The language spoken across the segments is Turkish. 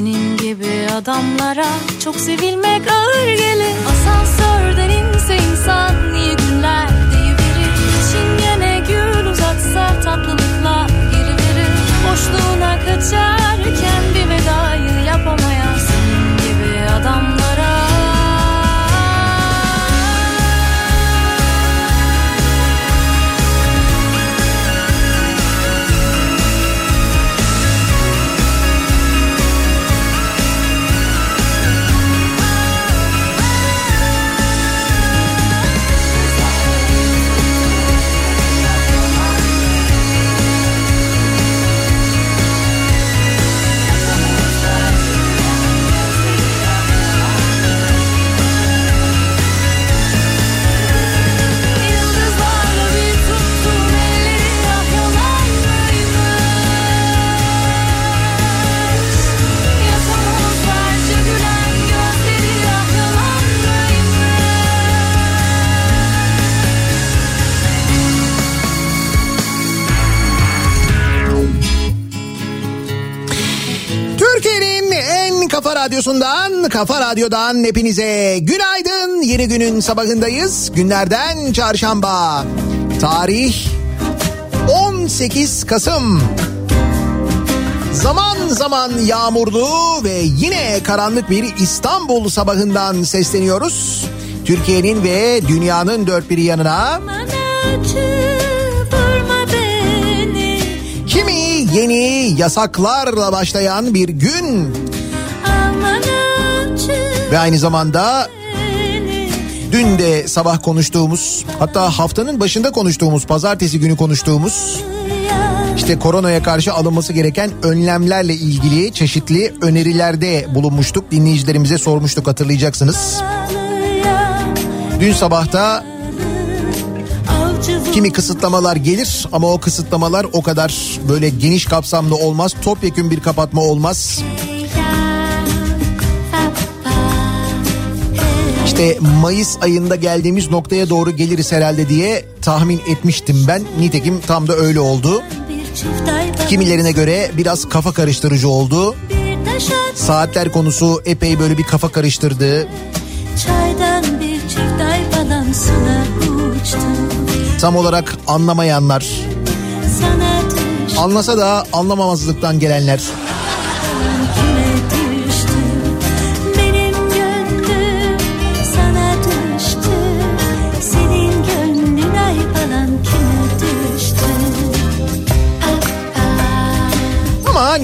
Senin gibi adamlara çok sevilmek ağır gelir. Asansörden inse insan iyi günler deyiverir Bir çingene gül uzatsa tatlılıklar geri verir. Boşluğuna kaçarken bir vedayı yapamayan kafa radyosundan, kafa radyodan hepinize günaydın. Yeni günün sabahındayız. Günlerden çarşamba. Tarih 18 Kasım. Zaman zaman yağmurlu ve yine karanlık bir İstanbul sabahından sesleniyoruz. Türkiye'nin ve dünyanın dört bir yanına. Kimi yeni yasaklarla başlayan bir gün ve aynı zamanda dün de sabah konuştuğumuz hatta haftanın başında konuştuğumuz pazartesi günü konuştuğumuz işte koronaya karşı alınması gereken önlemlerle ilgili çeşitli önerilerde bulunmuştuk. Dinleyicilerimize sormuştuk hatırlayacaksınız. Dün sabahta kimi kısıtlamalar gelir ama o kısıtlamalar o kadar böyle geniş kapsamlı olmaz. Topyekün bir kapatma olmaz. İşte Mayıs ayında geldiğimiz noktaya doğru geliriz herhalde diye tahmin etmiştim ben. Nitekim tam da öyle oldu. Kimilerine göre biraz kafa karıştırıcı oldu. Saatler konusu epey böyle bir kafa karıştırdı. Çaydan bir çift ay balansına uçtum Tam olarak anlamayanlar, anlasa da anlamamazlıktan gelenler.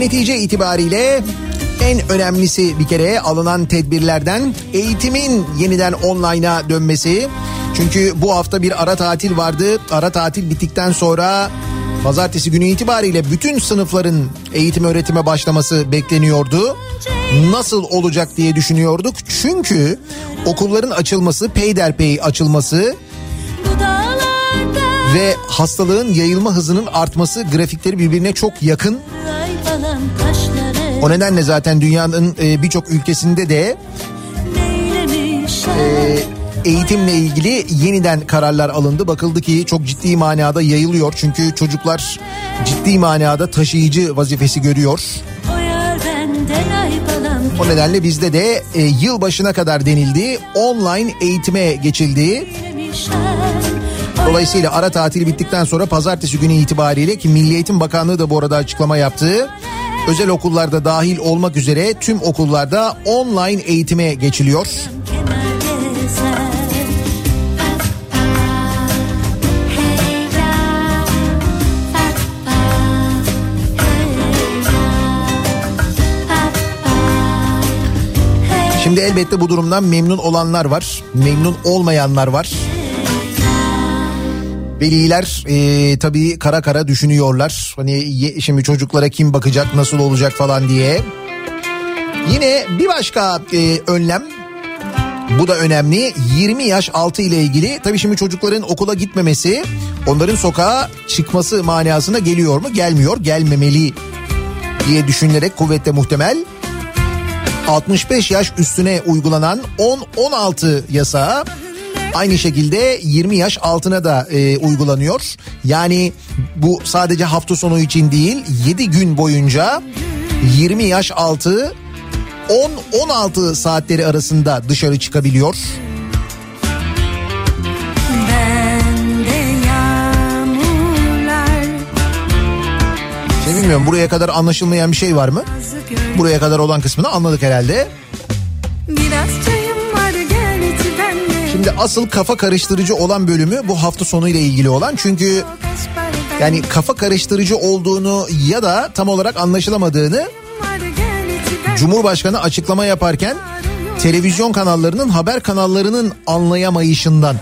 Netice itibariyle en önemlisi bir kere alınan tedbirlerden eğitimin yeniden online'a dönmesi. Çünkü bu hafta bir ara tatil vardı. Ara tatil bittikten sonra pazartesi günü itibariyle bütün sınıfların eğitim öğretime başlaması bekleniyordu. Nasıl olacak diye düşünüyorduk. Çünkü okulların açılması, peyderpey açılması ve hastalığın yayılma hızının artması grafikleri birbirine çok yakın. O nedenle zaten dünyanın e, birçok ülkesinde de e, eğitimle ilgili yeniden kararlar alındı. Bakıldı ki çok ciddi manada yayılıyor. Çünkü çocuklar ciddi manada taşıyıcı vazifesi görüyor. O nedenle bizde de e, yıl başına kadar denildi. Online eğitime geçildi. Dolayısıyla ara tatil bittikten sonra pazartesi günü itibariyle ki Milli Eğitim Bakanlığı da bu arada açıklama yaptı. Özel okullarda dahil olmak üzere tüm okullarda online eğitime geçiliyor. Şimdi elbette bu durumdan memnun olanlar var, memnun olmayanlar var. Veliler e, tabii kara kara düşünüyorlar. Hani şimdi çocuklara kim bakacak, nasıl olacak falan diye. Yine bir başka e, önlem bu da önemli. 20 yaş altı ile ilgili tabii şimdi çocukların okula gitmemesi onların sokağa çıkması manasına geliyor mu? Gelmiyor, gelmemeli diye düşünülerek kuvvetle muhtemel 65 yaş üstüne uygulanan 10-16 yasağı aynı şekilde 20 yaş altına da e, uygulanıyor. Yani bu sadece hafta sonu için değil 7 gün boyunca 20 yaş altı 10-16 saatleri arasında dışarı çıkabiliyor. Şey bilmiyorum buraya kadar anlaşılmayan bir şey var mı? Buraya kadar olan kısmını anladık herhalde. Şimdi asıl kafa karıştırıcı olan bölümü bu hafta sonu ile ilgili olan. Çünkü yani kafa karıştırıcı olduğunu ya da tam olarak anlaşılamadığını Cumhurbaşkanı açıklama yaparken televizyon kanallarının haber kanallarının anlayamayışından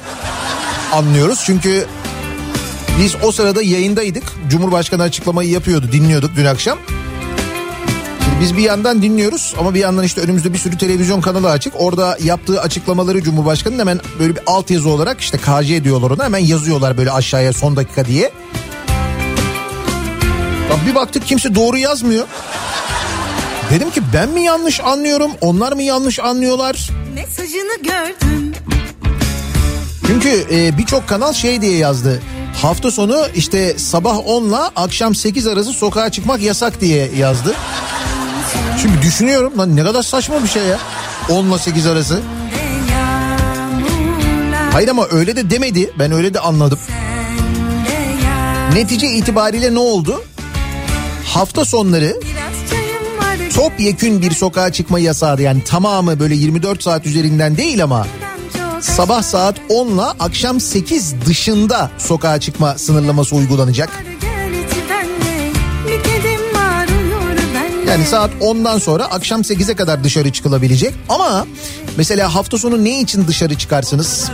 anlıyoruz. Çünkü biz o sırada yayındaydık. Cumhurbaşkanı açıklamayı yapıyordu, dinliyorduk dün akşam. Şimdi biz bir yandan dinliyoruz ama bir yandan işte önümüzde bir sürü televizyon kanalı açık. Orada yaptığı açıklamaları Cumhurbaşkanı'nın hemen böyle bir altyazı olarak işte KC diyorlar ona hemen yazıyorlar böyle aşağıya son dakika diye. Ya bir baktık kimse doğru yazmıyor. Dedim ki ben mi yanlış anlıyorum onlar mı yanlış anlıyorlar? Mesajını gördüm. Çünkü e, birçok kanal şey diye yazdı. Hafta sonu işte sabah 10 ile akşam 8 arası sokağa çıkmak yasak diye yazdı. Şimdi düşünüyorum lan ne kadar saçma bir şey ya. 10 ile 8 arası. Hayır ama öyle de demedi. Ben öyle de anladım. Netice itibariyle ne oldu? Hafta sonları topyekün bir sokağa çıkma yasağı yani tamamı böyle 24 saat üzerinden değil ama sabah saat 10 ile akşam 8 dışında sokağa çıkma sınırlaması uygulanacak. Yani saat 10'dan sonra akşam 8'e kadar dışarı çıkılabilecek. Ama mesela hafta sonu ne için dışarı çıkarsınız?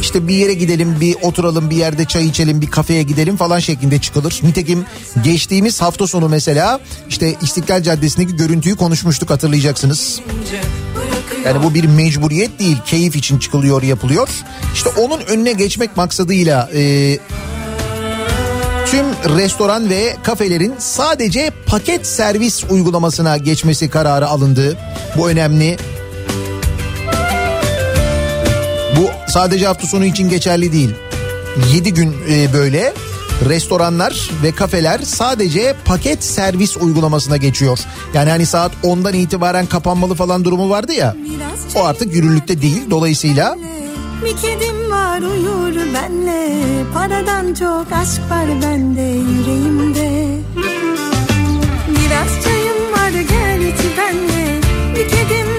İşte bir yere gidelim, bir oturalım, bir yerde çay içelim, bir kafeye gidelim falan şeklinde çıkılır. Nitekim geçtiğimiz hafta sonu mesela işte İstiklal Caddesi'ndeki görüntüyü konuşmuştuk hatırlayacaksınız. Yani bu bir mecburiyet değil, keyif için çıkılıyor, yapılıyor. İşte onun önüne geçmek maksadıyla e, tüm restoran ve kafelerin sadece paket servis uygulamasına geçmesi kararı alındı. Bu önemli. Bu sadece hafta sonu için geçerli değil. 7 gün e, böyle restoranlar ve kafeler sadece paket servis uygulamasına geçiyor. Yani hani saat 10'dan itibaren kapanmalı falan durumu vardı ya. O artık yürürlükte değil. Dolayısıyla bir kedim var uyur benle. Paradan çok aşk var bende yüreğimde. Biraz çayım var iç benle. Bir kedim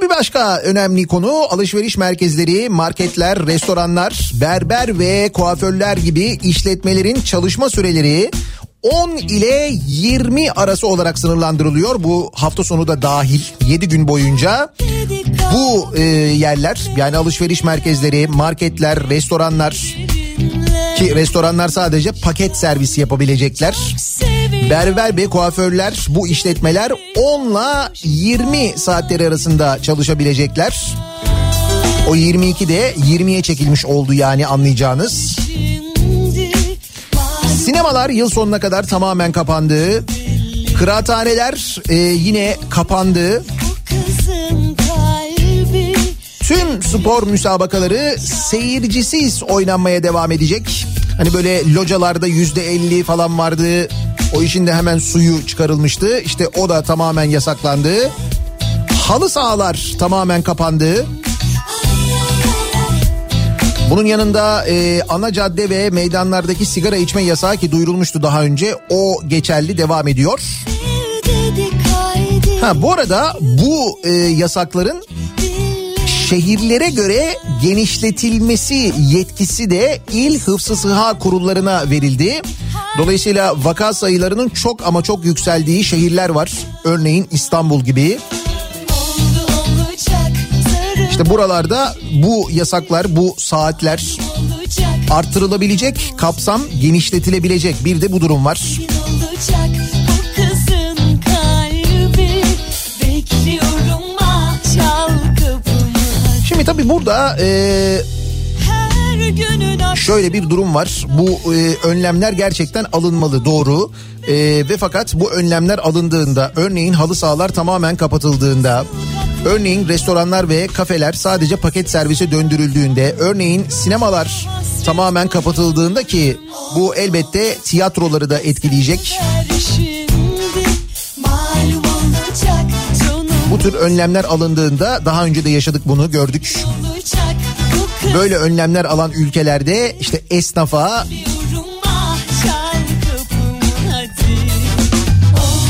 bir başka önemli konu alışveriş merkezleri, marketler, restoranlar, berber ve kuaförler gibi işletmelerin çalışma süreleri 10 ile 20 arası olarak sınırlandırılıyor. Bu hafta sonu da dahil 7 gün boyunca bu e, yerler yani alışveriş merkezleri, marketler, restoranlar ki restoranlar sadece paket servisi yapabilecekler. Berber ve kuaförler bu işletmeler 10 ile 20 saatleri arasında çalışabilecekler. O 22 de 20'ye çekilmiş oldu yani anlayacağınız. Sinemalar yıl sonuna kadar tamamen kapandı. Kıraathaneler e, yine kapandı. Tüm spor müsabakaları seyircisiz oynanmaya devam edecek. Hani böyle localarda yüzde elli falan vardı. O işin de hemen suyu çıkarılmıştı. İşte o da tamamen yasaklandı. Halı sahalar tamamen kapandı. Bunun yanında e, ana cadde ve meydanlardaki sigara içme yasağı ki duyurulmuştu daha önce o geçerli devam ediyor. Ha bu arada bu e, yasakların şehirlere göre genişletilmesi yetkisi de il hıfzı sıha kurullarına verildi. Dolayısıyla vaka sayılarının çok ama çok yükseldiği şehirler var. Örneğin İstanbul gibi. İşte buralarda bu yasaklar, bu saatler arttırılabilecek, kapsam genişletilebilecek. Bir de bu durum var. Şimdi tabii burada e, şöyle bir durum var. Bu e, önlemler gerçekten alınmalı doğru. E, ve fakat bu önlemler alındığında örneğin halı sahalar tamamen kapatıldığında örneğin restoranlar ve kafeler sadece paket servise döndürüldüğünde örneğin sinemalar tamamen kapatıldığında ki bu elbette tiyatroları da etkileyecek. Tür önlemler alındığında daha önce de yaşadık bunu gördük. Böyle önlemler alan ülkelerde işte esnafa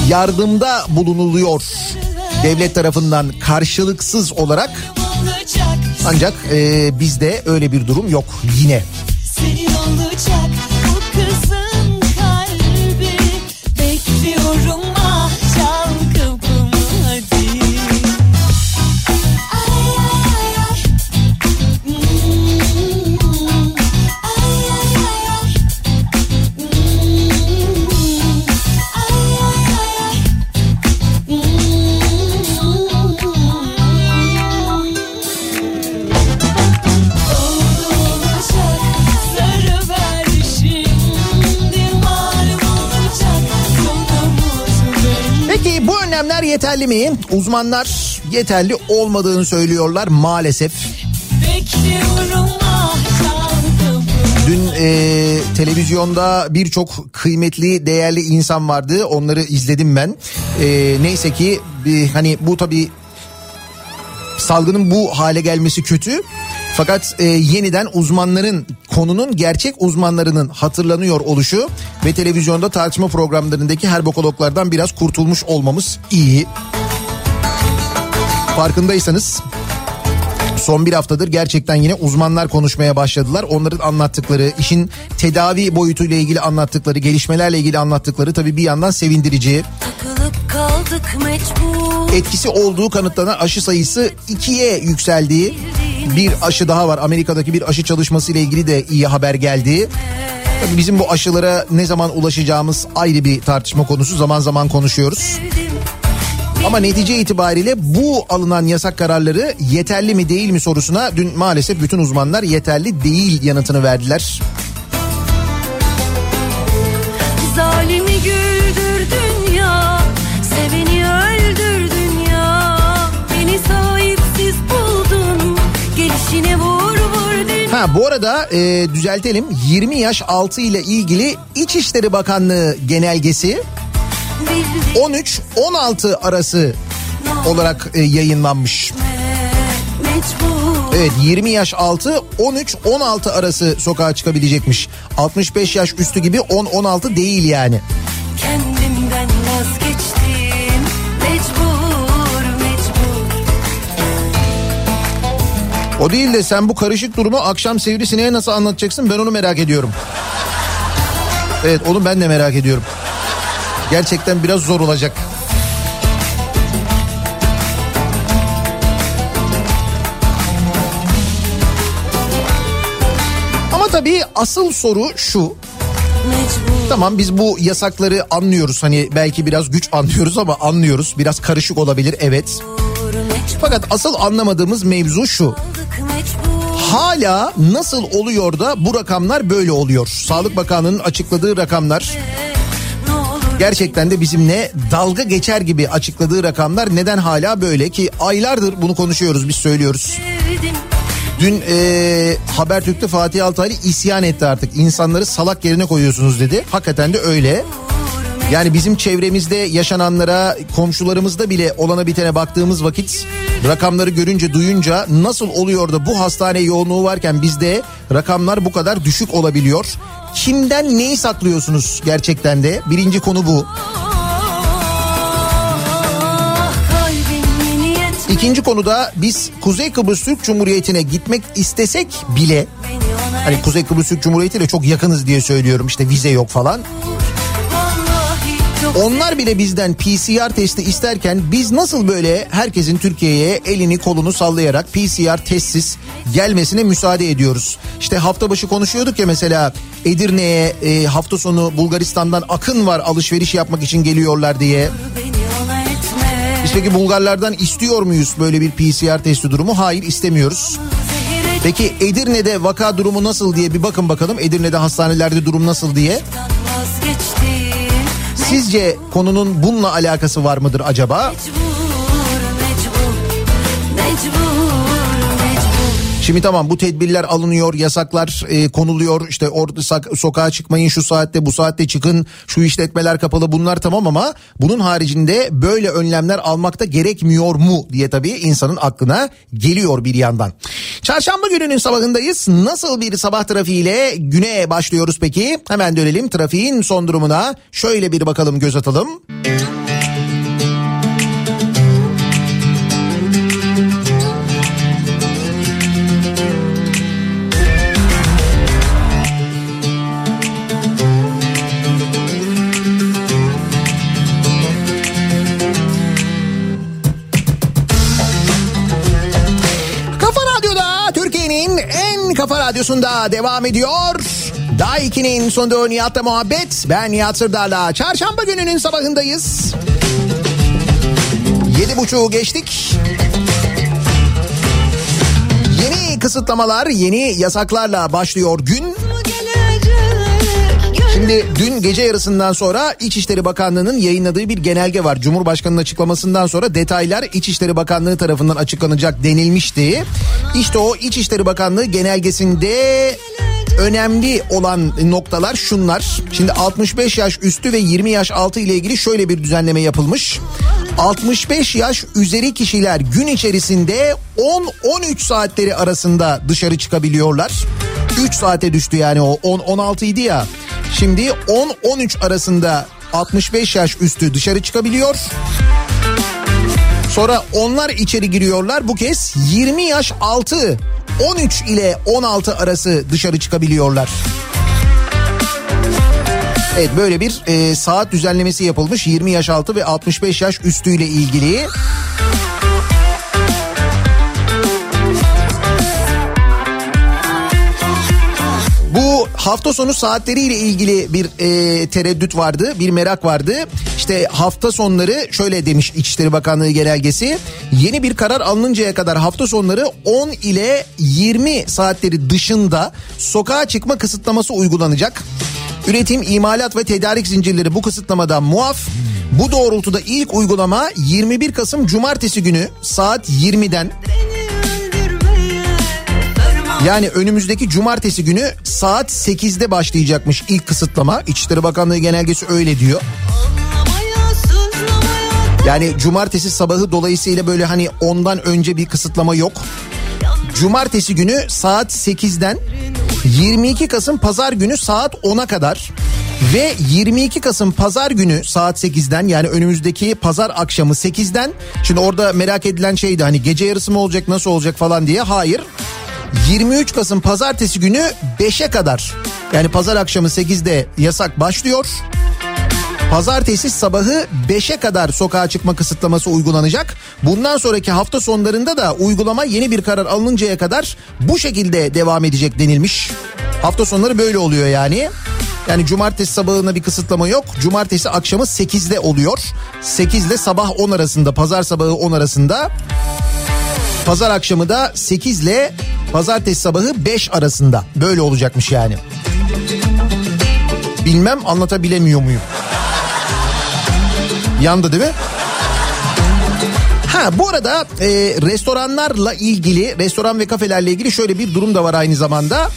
yardımda bulunuluyor devlet tarafından karşılıksız olarak ancak e, bizde öyle bir durum yok yine. Senin yeterli mi? Uzmanlar yeterli olmadığını söylüyorlar maalesef. Dün e, televizyonda birçok kıymetli, değerli insan vardı. Onları izledim ben. E, neyse ki bir, hani bu tabii salgının bu hale gelmesi kötü. Fakat e, yeniden uzmanların konunun gerçek uzmanlarının hatırlanıyor oluşu ve televizyonda tartışma programlarındaki herbokologlardan biraz kurtulmuş olmamız iyi. Farkındaysanız son bir haftadır gerçekten yine uzmanlar konuşmaya başladılar. Onların anlattıkları, işin tedavi boyutuyla ilgili anlattıkları, gelişmelerle ilgili anlattıkları tabii bir yandan sevindirici. Etkisi olduğu kanıtlanan aşı sayısı ikiye yükseldiği bir aşı daha var. Amerika'daki bir aşı çalışması ile ilgili de iyi haber geldi. Tabii bizim bu aşılara ne zaman ulaşacağımız ayrı bir tartışma konusu. Zaman zaman konuşuyoruz. Ama netice itibariyle bu alınan yasak kararları yeterli mi değil mi sorusuna dün maalesef bütün uzmanlar yeterli değil yanıtını verdiler. Ha bu arada e, düzeltelim 20 yaş altı ile ilgili İçişleri Bakanlığı genelgesi 13-16 arası olarak e, yayınlanmış. Evet 20 yaş altı 13-16 arası sokağa çıkabilecekmiş. 65 yaş üstü gibi 10-16 değil yani. Kendimden O değil de sen bu karışık durumu akşam Sivrisine'ye nasıl anlatacaksın ben onu merak ediyorum. Evet onu ben de merak ediyorum. Gerçekten biraz zor olacak. Ama tabii asıl soru şu. Tamam biz bu yasakları anlıyoruz. Hani belki biraz güç anlıyoruz ama anlıyoruz. Biraz karışık olabilir evet. Fakat asıl anlamadığımız mevzu şu. Hala nasıl oluyor da bu rakamlar böyle oluyor? Sağlık Bakanlığı'nın açıkladığı rakamlar gerçekten de bizimle dalga geçer gibi açıkladığı rakamlar neden hala böyle ki aylardır bunu konuşuyoruz biz söylüyoruz. Dün e, Habertürk'te Fatih Altaylı isyan etti artık. İnsanları salak yerine koyuyorsunuz dedi. Hakikaten de öyle. Yani bizim çevremizde yaşananlara, komşularımızda bile olana bitene baktığımız vakit rakamları görünce, duyunca nasıl oluyor da bu hastane yoğunluğu varken bizde rakamlar bu kadar düşük olabiliyor? Kimden neyi saklıyorsunuz gerçekten de? Birinci konu bu. İkinci konuda biz Kuzey Kıbrıs Türk Cumhuriyeti'ne gitmek istesek bile hani Kuzey Kıbrıs Türk Cumhuriyeti ile çok yakınız diye söylüyorum işte vize yok falan. Onlar bile bizden PCR testi isterken biz nasıl böyle herkesin Türkiye'ye elini kolunu sallayarak PCR testsiz gelmesine müsaade ediyoruz. İşte hafta başı konuşuyorduk ya mesela Edirne'ye e, hafta sonu Bulgaristan'dan akın var alışveriş yapmak için geliyorlar diye. Peki Bulgarlardan istiyor muyuz böyle bir PCR testi durumu? Hayır istemiyoruz. Peki Edirne'de vaka durumu nasıl diye bir bakın bakalım. Edirne'de hastanelerde durum nasıl diye. Sizce konunun bununla alakası var mıdır acaba? Şimdi tamam bu tedbirler alınıyor, yasaklar e, konuluyor. İşte orada sokağa çıkmayın şu saatte, bu saatte çıkın. Şu işletmeler kapalı bunlar tamam ama bunun haricinde böyle önlemler almakta gerekmiyor mu diye tabii insanın aklına geliyor bir yandan. Çarşamba gününün sabahındayız. Nasıl bir sabah trafiğiyle güne başlıyoruz peki? Hemen dönelim trafiğin son durumuna. Şöyle bir bakalım göz atalım. Müzik Kafa Radyosu'nda devam ediyor. Daha 2'nin sonunda Nihat'la muhabbet. Ben Nihat Sırdar'la. Çarşamba gününün sabahındayız. Yedi buçuğu geçtik. Yeni kısıtlamalar, yeni yasaklarla başlıyor gün. Şimdi dün gece yarısından sonra İçişleri Bakanlığı'nın yayınladığı bir genelge var. Cumhurbaşkanı'nın açıklamasından sonra detaylar İçişleri Bakanlığı tarafından açıklanacak denilmişti. İşte o İçişleri Bakanlığı genelgesinde önemli olan noktalar şunlar. Şimdi 65 yaş üstü ve 20 yaş altı ile ilgili şöyle bir düzenleme yapılmış. 65 yaş üzeri kişiler gün içerisinde 10-13 saatleri arasında dışarı çıkabiliyorlar. 3 saate düştü yani o 10-16 idi ya. Şimdi 10-13 arasında 65 yaş üstü dışarı çıkabiliyor. Sonra onlar içeri giriyorlar. Bu kez 20 yaş altı 13 ile 16 arası dışarı çıkabiliyorlar. Evet böyle bir e, saat düzenlemesi yapılmış 20 yaş altı ve 65 yaş üstü ile ilgili. Hafta sonu saatleriyle ilgili bir e, tereddüt vardı, bir merak vardı. İşte hafta sonları şöyle demiş İçişleri Bakanlığı genelgesi. Yeni bir karar alınıncaya kadar hafta sonları 10 ile 20 saatleri dışında sokağa çıkma kısıtlaması uygulanacak. Üretim, imalat ve tedarik zincirleri bu kısıtlamadan muaf. Bu doğrultuda ilk uygulama 21 Kasım Cumartesi günü saat 20'den yani önümüzdeki cumartesi günü saat 8'de başlayacakmış ilk kısıtlama. İçişleri Bakanlığı genelgesi öyle diyor. Yani cumartesi sabahı dolayısıyla böyle hani ondan önce bir kısıtlama yok. Cumartesi günü saat 8'den 22 Kasım pazar günü saat 10'a kadar ve 22 Kasım pazar günü saat 8'den yani önümüzdeki pazar akşamı 8'den şimdi orada merak edilen şeydi hani gece yarısı mı olacak nasıl olacak falan diye hayır 23 Kasım pazartesi günü 5'e kadar yani pazar akşamı 8'de yasak başlıyor. Pazartesi sabahı 5'e kadar sokağa çıkma kısıtlaması uygulanacak. Bundan sonraki hafta sonlarında da uygulama yeni bir karar alınıncaya kadar bu şekilde devam edecek denilmiş. Hafta sonları böyle oluyor yani. Yani cumartesi sabahına bir kısıtlama yok. Cumartesi akşamı 8'de oluyor. 8 ile sabah 10 arasında, pazar sabahı 10 arasında. Pazar akşamı da 8 ile pazartesi sabahı 5 arasında. Böyle olacakmış yani. Bilmem anlatabilemiyor muyum? Yandı değil mi? Ha bu arada e, restoranlarla ilgili, restoran ve kafelerle ilgili şöyle bir durum da var aynı zamanda.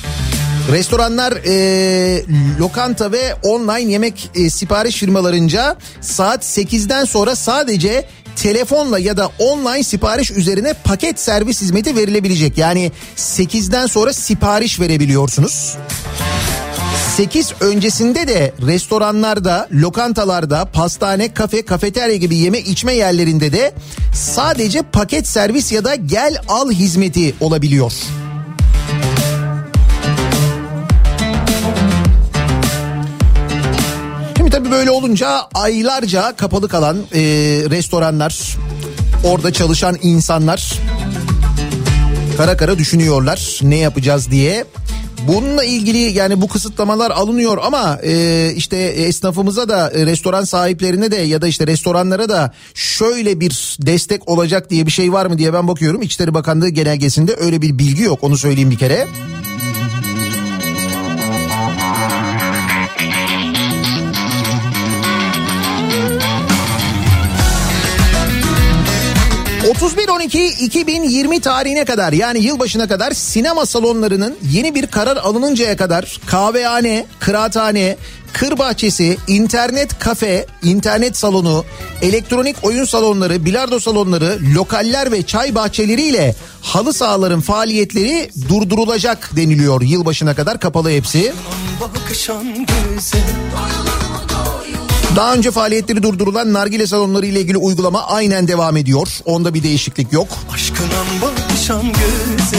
Restoranlar, e, lokanta ve online yemek e, sipariş firmalarınca saat 8'den sonra sadece telefonla ya da online sipariş üzerine paket servis hizmeti verilebilecek. Yani 8'den sonra sipariş verebiliyorsunuz. 8 öncesinde de restoranlarda, lokantalarda, pastane, kafe, kafeterya gibi yeme içme yerlerinde de sadece paket servis ya da gel al hizmeti olabiliyor. Tabii böyle olunca aylarca kapalı kalan e, restoranlar, orada çalışan insanlar kara kara düşünüyorlar ne yapacağız diye. Bununla ilgili yani bu kısıtlamalar alınıyor ama e, işte esnafımıza da e, restoran sahiplerine de ya da işte restoranlara da şöyle bir destek olacak diye bir şey var mı diye ben bakıyorum. İçişleri Bakanlığı genelgesinde öyle bir bilgi yok onu söyleyeyim bir kere. 31-12-2020 tarihine kadar yani yılbaşına kadar sinema salonlarının yeni bir karar alınıncaya kadar kahvehane, kıraathane, kır bahçesi, internet kafe, internet salonu, elektronik oyun salonları, bilardo salonları, lokaller ve çay bahçeleriyle halı sahaların faaliyetleri durdurulacak deniliyor. Yılbaşına kadar kapalı hepsi. Bakışan daha önce faaliyetleri durdurulan nargile salonları ile ilgili uygulama aynen devam ediyor. Onda bir değişiklik yok. Aşkına bakışan göze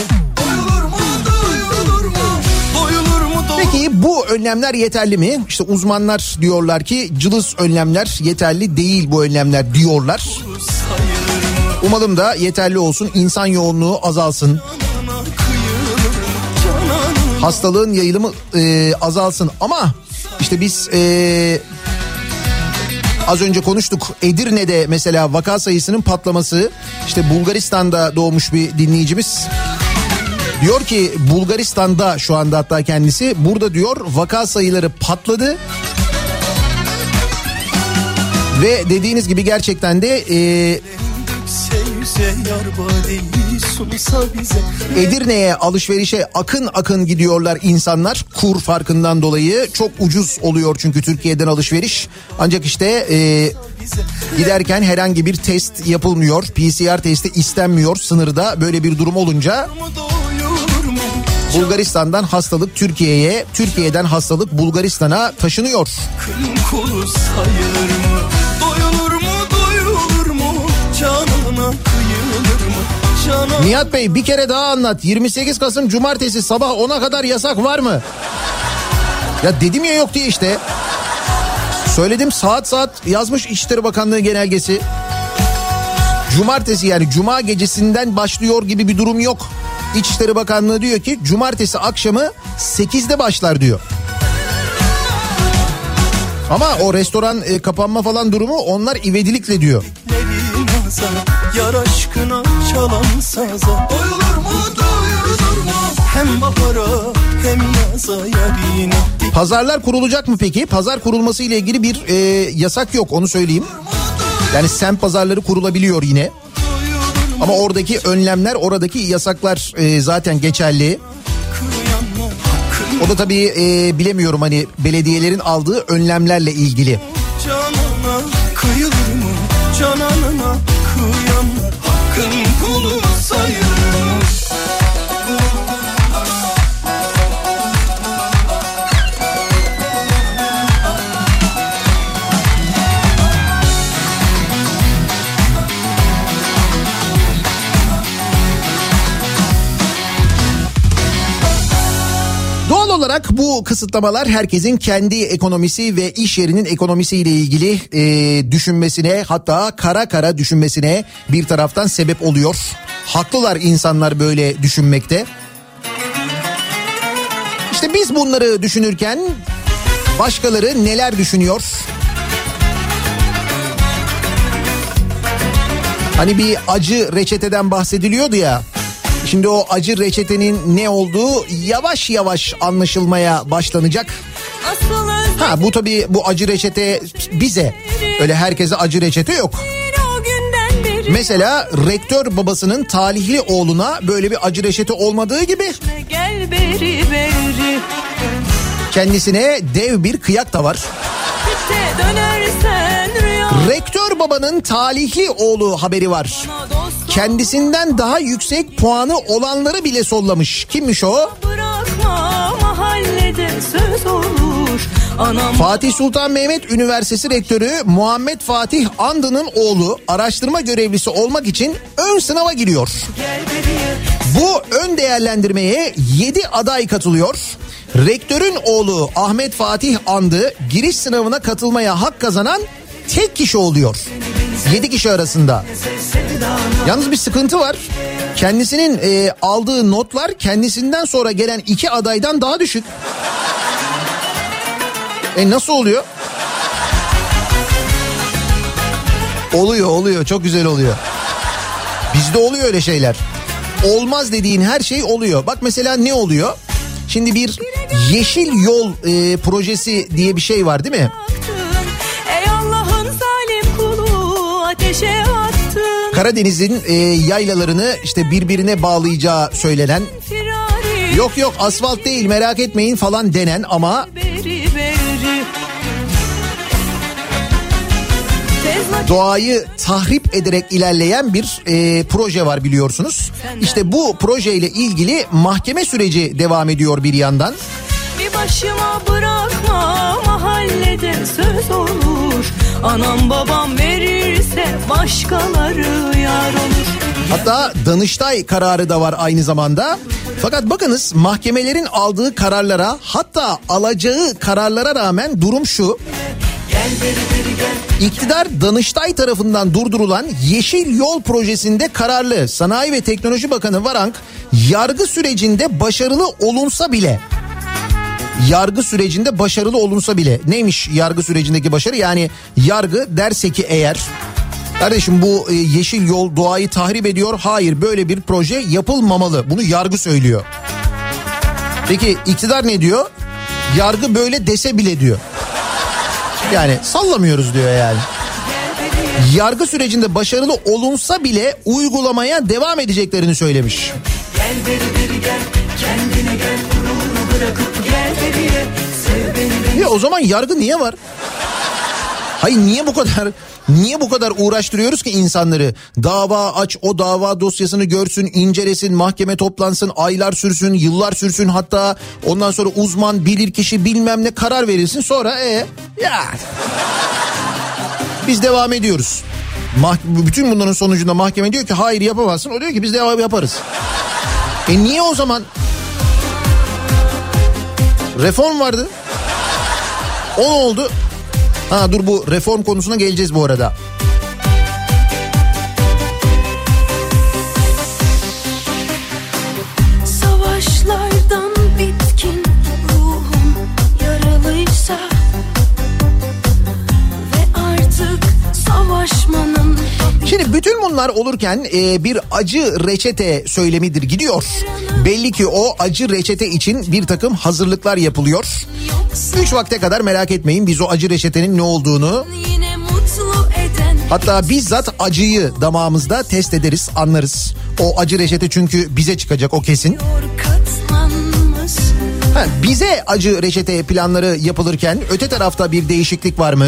Peki bu önlemler yeterli mi? İşte uzmanlar diyorlar ki cılız önlemler yeterli değil bu önlemler diyorlar. Umalım da yeterli olsun insan yoğunluğu azalsın. Hastalığın yayılımı e, azalsın ama işte biz e, Az önce konuştuk Edirne'de mesela vaka sayısının patlaması işte Bulgaristan'da doğmuş bir dinleyicimiz. Diyor ki Bulgaristan'da şu anda hatta kendisi burada diyor vaka sayıları patladı. Ve dediğiniz gibi gerçekten de e, Edirne'ye alışverişe akın akın gidiyorlar insanlar. Kur farkından dolayı çok ucuz oluyor çünkü Türkiye'den alışveriş. Ancak işte e, giderken herhangi bir test yapılmıyor. PCR testi istenmiyor. Sınırda böyle bir durum olunca Bulgaristan'dan hastalık Türkiye'ye, Türkiye'den hastalık Bulgaristan'a taşınıyor. Kulu sayır Nihat Bey bir kere daha anlat. 28 Kasım Cumartesi sabah 10'a kadar yasak var mı? Ya dedim ya yok diye işte. Söyledim saat saat yazmış İçişleri Bakanlığı genelgesi. Cumartesi yani cuma gecesinden başlıyor gibi bir durum yok. İçişleri Bakanlığı diyor ki cumartesi akşamı 8'de başlar diyor. Ama o restoran e, kapanma falan durumu onlar ivedilikle diyor Yar aşkına çalan saza Doyulur mu doyulur mu Hem bahara hem yaza yarine Pazarlar kurulacak mı peki? Pazar kurulması ile ilgili bir e, yasak yok onu söyleyeyim. Yani semt pazarları kurulabiliyor yine. Ama oradaki önlemler, oradaki yasaklar e, zaten geçerli. O da tabii e, bilemiyorum hani belediyelerin aldığı önlemlerle ilgili. Olarak bu kısıtlamalar herkesin kendi ekonomisi ve iş yerinin ekonomisiyle ilgili e, düşünmesine hatta kara kara düşünmesine bir taraftan sebep oluyor. Haklılar insanlar böyle düşünmekte. İşte biz bunları düşünürken başkaları neler düşünüyor? Hani bir acı reçeteden bahsediliyordu ya. Şimdi o acı reçetenin ne olduğu yavaş yavaş anlaşılmaya başlanacak. Ha bu tabii bu acı reçete bize. Öyle herkese acı reçete yok. Mesela rektör babasının talihli oğluna böyle bir acı reçete olmadığı gibi kendisine dev bir kıyak da var. Rektör babanın talihli oğlu haberi var. Kendisinden daha yüksek puanı olanları bile sollamış. Kimmiş o? Fatih Sultan Mehmet Üniversitesi Rektörü Muhammed Fatih Andı'nın oğlu araştırma görevlisi olmak için ön sınava giriyor. Bu ön değerlendirmeye 7 aday katılıyor. Rektörün oğlu Ahmet Fatih Andı giriş sınavına katılmaya hak kazanan tek kişi oluyor. 7 kişi arasında. Yalnız bir sıkıntı var. Kendisinin e, aldığı notlar kendisinden sonra gelen iki adaydan daha düşük. E nasıl oluyor? Oluyor oluyor çok güzel oluyor. Bizde oluyor öyle şeyler. Olmaz dediğin her şey oluyor. Bak mesela ne oluyor? Şimdi bir yeşil yol e, projesi diye bir şey var değil mi? Karadeniz'in e, yaylalarını işte birbirine bağlayacağı söylenen yok yok asfalt değil merak etmeyin falan denen ama doğayı tahrip ederek ilerleyen bir e, proje var biliyorsunuz. İşte bu projeyle ilgili mahkeme süreci devam ediyor bir yandan. Başıma bırakma mahallede söz olur. Anam babam verirse başkaları yar olur. Hatta Danıştay kararı da var aynı zamanda. Fakat bakınız mahkemelerin aldığı kararlara hatta alacağı kararlara rağmen durum şu. İktidar Danıştay tarafından durdurulan Yeşil Yol projesinde kararlı. Sanayi ve Teknoloji Bakanı Varank yargı sürecinde başarılı olunsa bile yargı sürecinde başarılı olunsa bile neymiş yargı sürecindeki başarı yani yargı derse ki eğer Kardeşim bu e, yeşil yol doğayı tahrip ediyor. Hayır böyle bir proje yapılmamalı. Bunu yargı söylüyor. Peki iktidar ne diyor? Yargı böyle dese bile diyor. Yani sallamıyoruz diyor yani. Yargı sürecinde başarılı olunsa bile uygulamaya devam edeceklerini söylemiş. Gel beri gel, kendine gel, Ya o zaman yargı niye var? Hayır niye bu kadar niye bu kadar uğraştırıyoruz ki insanları? Dava aç, o dava dosyasını görsün, incelesin, mahkeme toplansın, aylar sürsün, yıllar sürsün hatta ondan sonra uzman, bilirkişi bilmem ne karar verilsin. Sonra e ya biz devam ediyoruz. Mah bütün bunların sonucunda mahkeme diyor ki hayır yapamazsın. O diyor ki biz devam yaparız. E niye o zaman reform vardı? O oldu? Ha dur bu reform konusuna geleceğiz bu arada. Şimdi bütün bunlar olurken e, bir acı reçete söylemidir gidiyor. Belli ki o acı reçete için bir takım hazırlıklar yapılıyor. Üç vakte kadar merak etmeyin biz o acı reçetenin ne olduğunu Hatta bizzat acıyı damağımızda test ederiz, anlarız. O acı reçete çünkü bize çıkacak o kesin. Ha, bize acı reçete planları yapılırken öte tarafta bir değişiklik var mı?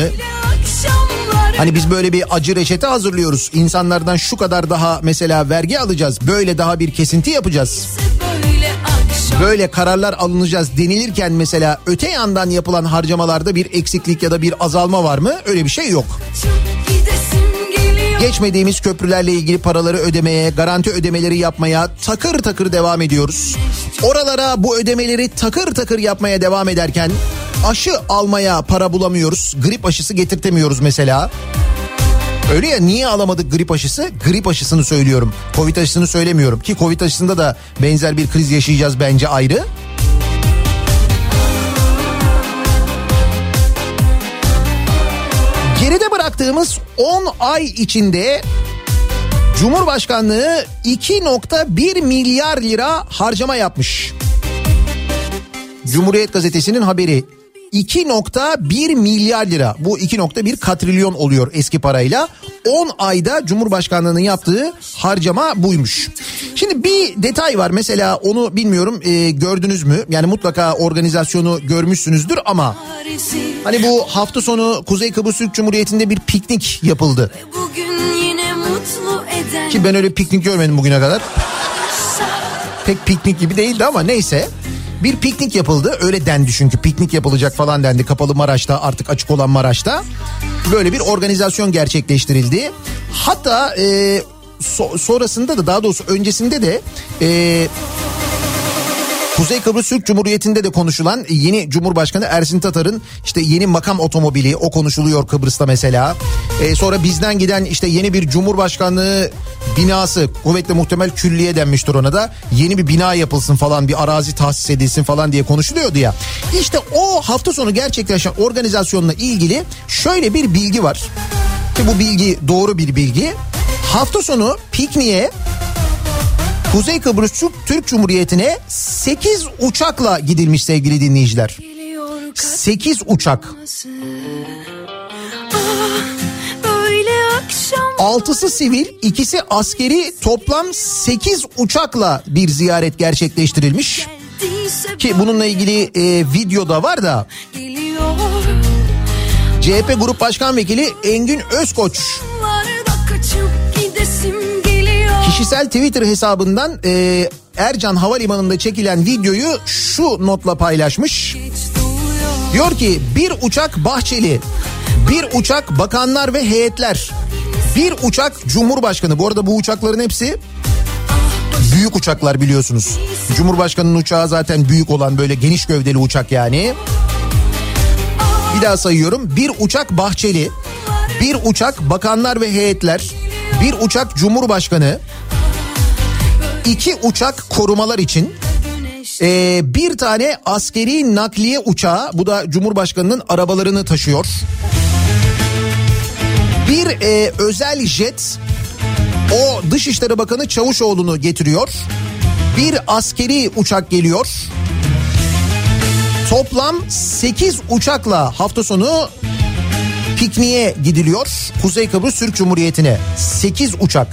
Hani biz böyle bir acı reçete hazırlıyoruz. İnsanlardan şu kadar daha mesela vergi alacağız. Böyle daha bir kesinti yapacağız. Böyle kararlar alınacağız denilirken mesela öte yandan yapılan harcamalarda bir eksiklik ya da bir azalma var mı? Öyle bir şey yok. Geçmediğimiz köprülerle ilgili paraları ödemeye, garanti ödemeleri yapmaya takır takır devam ediyoruz. Oralara bu ödemeleri takır takır yapmaya devam ederken aşı almaya para bulamıyoruz. Grip aşısı getirtemiyoruz mesela. Öyle ya niye alamadık grip aşısı? Grip aşısını söylüyorum. Covid aşısını söylemiyorum ki Covid aşısında da benzer bir kriz yaşayacağız bence ayrı. Geride bıraktığımız 10 ay içinde Cumhurbaşkanlığı 2.1 milyar lira harcama yapmış. Cumhuriyet Gazetesi'nin haberi 2.1 milyar lira. Bu 2.1 katrilyon oluyor eski parayla. 10 ayda Cumhurbaşkanlığı'nın yaptığı harcama buymuş. Şimdi bir detay var mesela onu bilmiyorum e, gördünüz mü? Yani mutlaka organizasyonu görmüşsünüzdür ama hani bu hafta sonu Kuzey Kıbrıs Türk Cumhuriyeti'nde bir piknik yapıldı. Ki ben öyle piknik görmedim bugüne kadar. Pek piknik gibi değildi ama neyse. Bir piknik yapıldı öyle dendi çünkü piknik yapılacak falan dendi kapalı Maraş'ta artık açık olan Maraş'ta. Böyle bir organizasyon gerçekleştirildi. Hatta e, so, sonrasında da daha doğrusu öncesinde de... E, Kuzey Kıbrıs Türk Cumhuriyeti'nde de konuşulan yeni Cumhurbaşkanı Ersin Tatar'ın işte yeni makam otomobili o konuşuluyor Kıbrıs'ta mesela. Ee, sonra bizden giden işte yeni bir Cumhurbaşkanlığı binası kuvvetle muhtemel külliye denmiştir ona da yeni bir bina yapılsın falan bir arazi tahsis edilsin falan diye konuşuluyordu ya. İşte o hafta sonu gerçekleşen organizasyonla ilgili şöyle bir bilgi var. Ki bu bilgi doğru bir bilgi. Hafta sonu pikniğe Kuzey Kıbrıs Türk Cumhuriyeti'ne 8 uçakla gidilmiş sevgili dinleyiciler. 8 uçak. Altısı sivil, ikisi askeri toplam 8 uçakla bir ziyaret gerçekleştirilmiş. Ki bununla ilgili e, video da var da. CHP Grup Başkan Vekili Engin Özkoç kişisel Twitter hesabından e, Ercan Havalimanı'nda çekilen videoyu şu notla paylaşmış. Diyor ki bir uçak Bahçeli, bir uçak bakanlar ve heyetler, bir uçak Cumhurbaşkanı. Bu arada bu uçakların hepsi büyük uçaklar biliyorsunuz. Cumhurbaşkanının uçağı zaten büyük olan böyle geniş gövdeli uçak yani. Bir daha sayıyorum. Bir uçak Bahçeli, bir uçak bakanlar ve heyetler, bir uçak Cumhurbaşkanı, iki uçak korumalar için ee, bir tane askeri nakliye uçağı bu da Cumhurbaşkanı'nın arabalarını taşıyor. Bir e, özel jet o Dışişleri Bakanı Çavuşoğlu'nu getiriyor. Bir askeri uçak geliyor. Toplam 8 uçakla hafta sonu pikniğe gidiliyor. Kuzey Kıbrıs Türk Cumhuriyeti'ne 8 uçak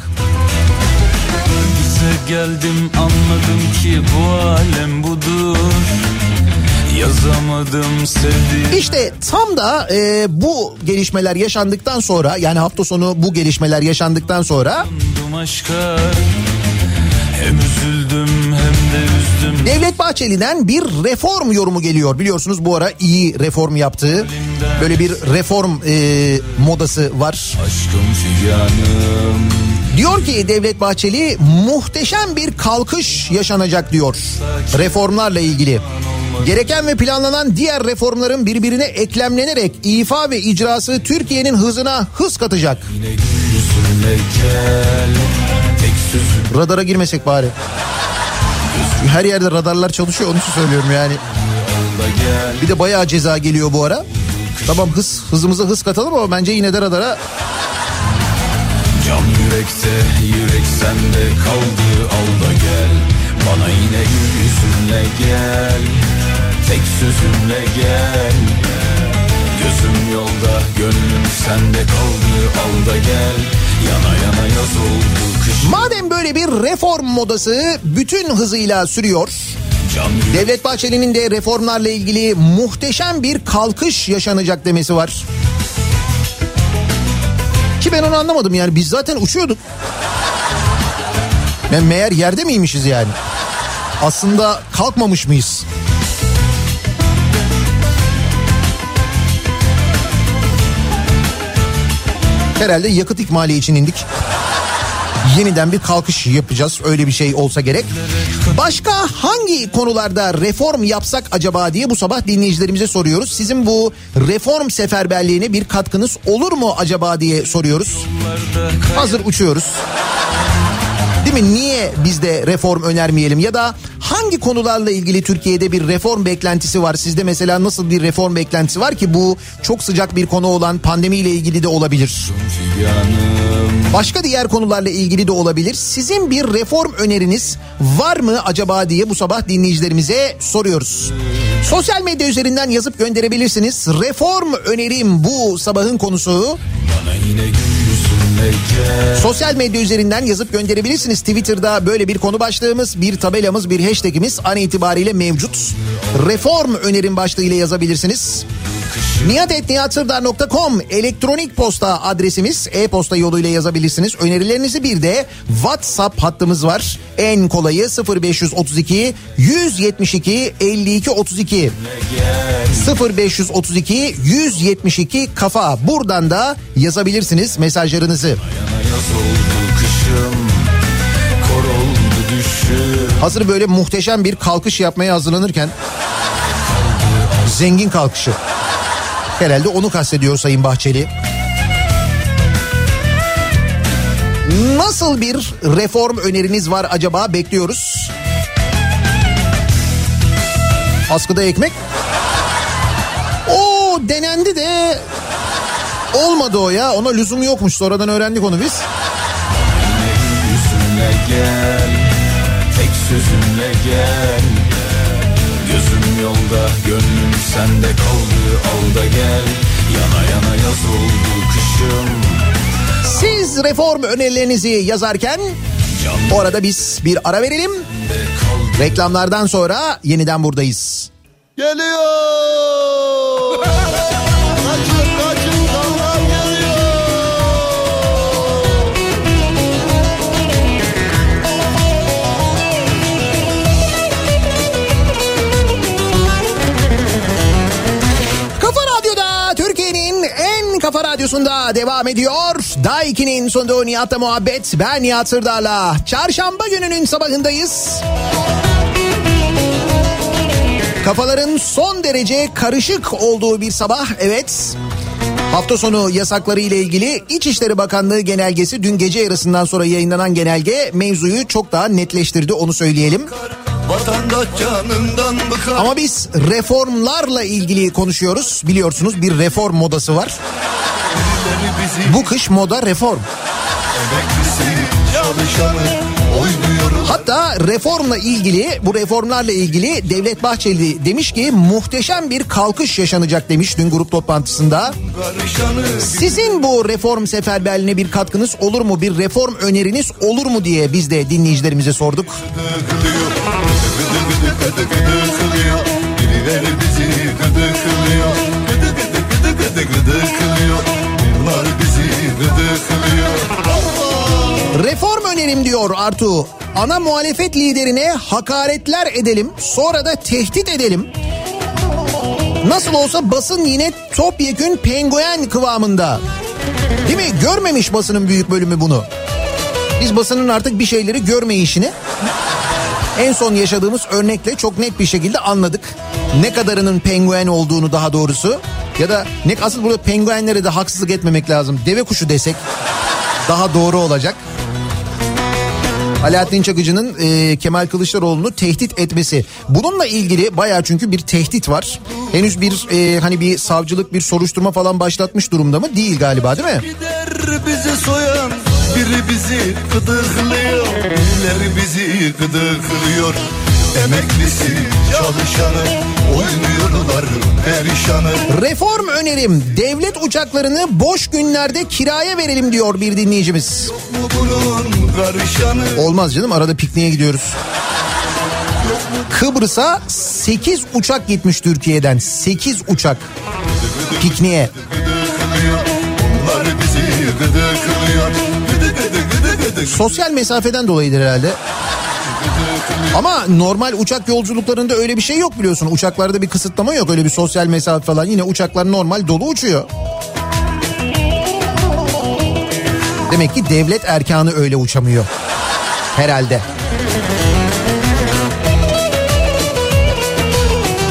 geldim anladım ki bu alem budur yazamadım sevdiğim. İşte tam da e, bu gelişmeler yaşandıktan sonra yani hafta sonu bu gelişmeler yaşandıktan sonra aşka, üzdüm. Devlet Bahçeli'den bir reform yorumu geliyor. Biliyorsunuz bu ara iyi reform yaptığı böyle bir reform e, modası var. Aşkım figanım Diyor ki Devlet Bahçeli muhteşem bir kalkış yaşanacak diyor reformlarla ilgili. Gereken ve planlanan diğer reformların birbirine eklemlenerek ifa ve icrası Türkiye'nin hızına hız katacak. Radara girmesek bari. Her yerde radarlar çalışıyor onu söylüyorum yani. Bir de bayağı ceza geliyor bu ara. Tamam hız hızımıza hız katalım ama bence yine de radara Can yürekte yürek sende kaldı al gel Bana yine yüzünle gel Tek sözünle gel Gözüm yolda gönlüm sende kaldı al gel Yana yana yaz oldu kış Madem böyle bir reform modası bütün hızıyla sürüyor Devlet Bahçeli'nin de reformlarla ilgili muhteşem bir kalkış yaşanacak demesi var. Ki ben onu anlamadım yani biz zaten uçuyorduk. Yani meğer yerde miymişiz yani? Aslında kalkmamış mıyız? Herhalde yakıt ikmali için indik. Yeniden bir kalkış yapacağız öyle bir şey olsa gerek. Başka hangi konularda reform yapsak acaba diye bu sabah dinleyicilerimize soruyoruz. Sizin bu reform seferberliğine bir katkınız olur mu acaba diye soruyoruz. Hazır uçuyoruz. Değil mi? Niye biz de reform önermeyelim ya da hangi konularla ilgili Türkiye'de bir reform beklentisi var? Sizde mesela nasıl bir reform beklentisi var ki bu çok sıcak bir konu olan pandemiyle ilgili de olabilir. Başka diğer konularla ilgili de olabilir. Sizin bir reform öneriniz var mı acaba diye bu sabah dinleyicilerimize soruyoruz. Sosyal medya üzerinden yazıp gönderebilirsiniz. Reform önerim bu sabahın konusu. Bana yine Sosyal medya üzerinden yazıp gönderebilirsiniz. Twitter'da böyle bir konu başlığımız, bir tabelamız, bir hashtagimiz an itibariyle mevcut. Reform önerim başlığıyla yazabilirsiniz. Nihatetnihatsırdar.com elektronik posta adresimiz e-posta yoluyla yazabilirsiniz. Önerilerinizi bir de WhatsApp hattımız var. En kolayı 0532 172 52 32 0532 172 kafa buradan da yazabilirsiniz mesajlarınızı. Hazır böyle muhteşem bir kalkış yapmaya hazırlanırken zengin kalkışı. Herhalde onu kastediyor Sayın Bahçeli. Nasıl bir reform öneriniz var acaba bekliyoruz. Askıda ekmek. O denendi de olmadı o ya. Ona lüzum yokmuş. Sonradan öğrendik onu biz. Gel, tek sözünle gel. Yolda, gönlüm sende kaldı. Al da gel, yana yana yaz oldu kışım. Siz reform önerilerinizi yazarken o arada biz bir ara verelim. Reklamlardan sonra yeniden buradayız. Geliyor. Devam ediyor. Daiki'nin sonunda Nihat'la muhabbet. Ben Nihat Sırdar'la. Çarşamba gününün sabahındayız. Kafaların son derece karışık olduğu bir sabah. Evet. Hafta sonu yasakları ile ilgili İçişleri Bakanlığı genelgesi dün gece yarısından sonra yayınlanan genelge mevzuyu çok daha netleştirdi onu söyleyelim. Ama biz reformlarla ilgili konuşuyoruz. Biliyorsunuz bir reform modası var. Bu kış moda reform. Hatta reformla ilgili bu reformlarla ilgili Devlet Bahçeli demiş ki muhteşem bir kalkış yaşanacak demiş dün grup toplantısında. Sizin bu reform seferberliğine bir katkınız olur mu? Bir reform öneriniz olur mu diye biz de dinleyicilerimize sorduk. Birileri bizi gıdıklıyor, gıdı gıdı gıdı gıdı gıdıklıyor. Bunlar bizi. Reform önerim diyor Artu. Ana muhalefet liderine hakaretler edelim sonra da tehdit edelim. Nasıl olsa basın yine topyekün penguen kıvamında. Değil mi? Görmemiş basının büyük bölümü bunu. Biz basının artık bir şeyleri görmeyişini en son yaşadığımız örnekle çok net bir şekilde anladık. Ne kadarının penguen olduğunu daha doğrusu. Ya da ne asıl burada penguenlere de haksızlık etmemek lazım. Deve kuşu desek daha doğru olacak. Alaaddin Çakıcı'nın e, Kemal Kılıçdaroğlu'nu tehdit etmesi. Bununla ilgili baya çünkü bir tehdit var. Henüz bir e, hani bir savcılık bir soruşturma falan başlatmış durumda mı? Değil galiba değil mi? Gider bizi soyan biri bizi gıdıklıyor, birileri bizi gıdıklıyor. Emeklisi çalışanı oynuyorlar perişanı. Reform önerim devlet uçaklarını boş günlerde kiraya verelim diyor bir dinleyicimiz. Olmaz canım arada pikniğe gidiyoruz. Kıbrıs'a 8 uçak gitmiş Türkiye'den 8 uçak pikniğe. Sosyal mesafeden dolayıdır herhalde. Ama normal uçak yolculuklarında öyle bir şey yok biliyorsun. Uçaklarda bir kısıtlama yok öyle bir sosyal mesafe falan. Yine uçaklar normal dolu uçuyor. Demek ki devlet erkanı öyle uçamıyor. Herhalde.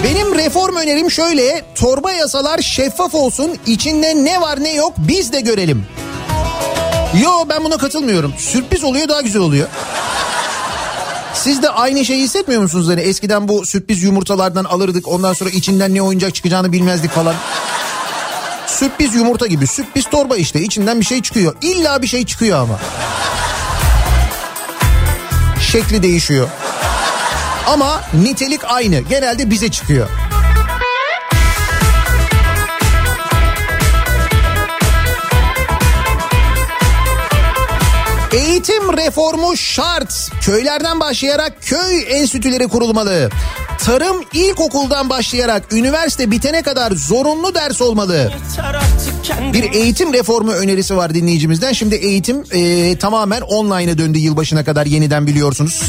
Benim reform önerim şöyle. Torba yasalar şeffaf olsun. İçinde ne var ne yok biz de görelim. Yo ben buna katılmıyorum. Sürpriz oluyor daha güzel oluyor. Siz de aynı şeyi hissetmiyor musunuz? Hani eskiden bu sürpriz yumurtalardan alırdık ondan sonra içinden ne oyuncak çıkacağını bilmezdik falan. Sürpriz yumurta gibi sürpriz torba işte içinden bir şey çıkıyor. İlla bir şey çıkıyor ama. Şekli değişiyor. Ama nitelik aynı. Genelde bize çıkıyor. Eğitim reformu şart. Köylerden başlayarak köy enstitüleri kurulmalı. Tarım ilkokuldan başlayarak üniversite bitene kadar zorunlu ders olmalı. Bir eğitim reformu önerisi var dinleyicimizden. Şimdi eğitim e, tamamen online'a döndü yılbaşına kadar yeniden biliyorsunuz.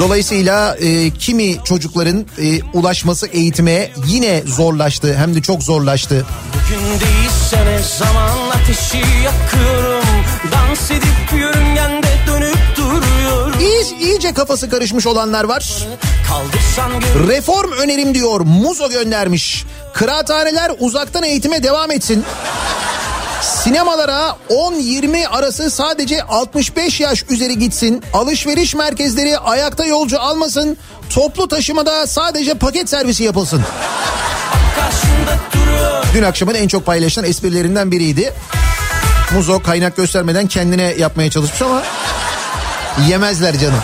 Dolayısıyla e, kimi çocukların e, ulaşması eğitime yine zorlaştı hem de çok zorlaştı. Bugün değilsene zaman ateşi yakıyorum. Dans edip yörüngende dönüp duruyorum. İyice, iyice kafası karışmış olanlar var. Reform önerim diyor Muzo göndermiş. Kıraathaneler uzaktan eğitime devam etsin. Sinemalara 10-20 arası sadece 65 yaş üzeri gitsin. Alışveriş merkezleri ayakta yolcu almasın. Toplu taşımada sadece paket servisi yapılsın. Dün akşamın en çok paylaşılan esprilerinden biriydi. Muzo kaynak göstermeden kendine yapmaya çalışmış ama yemezler canım.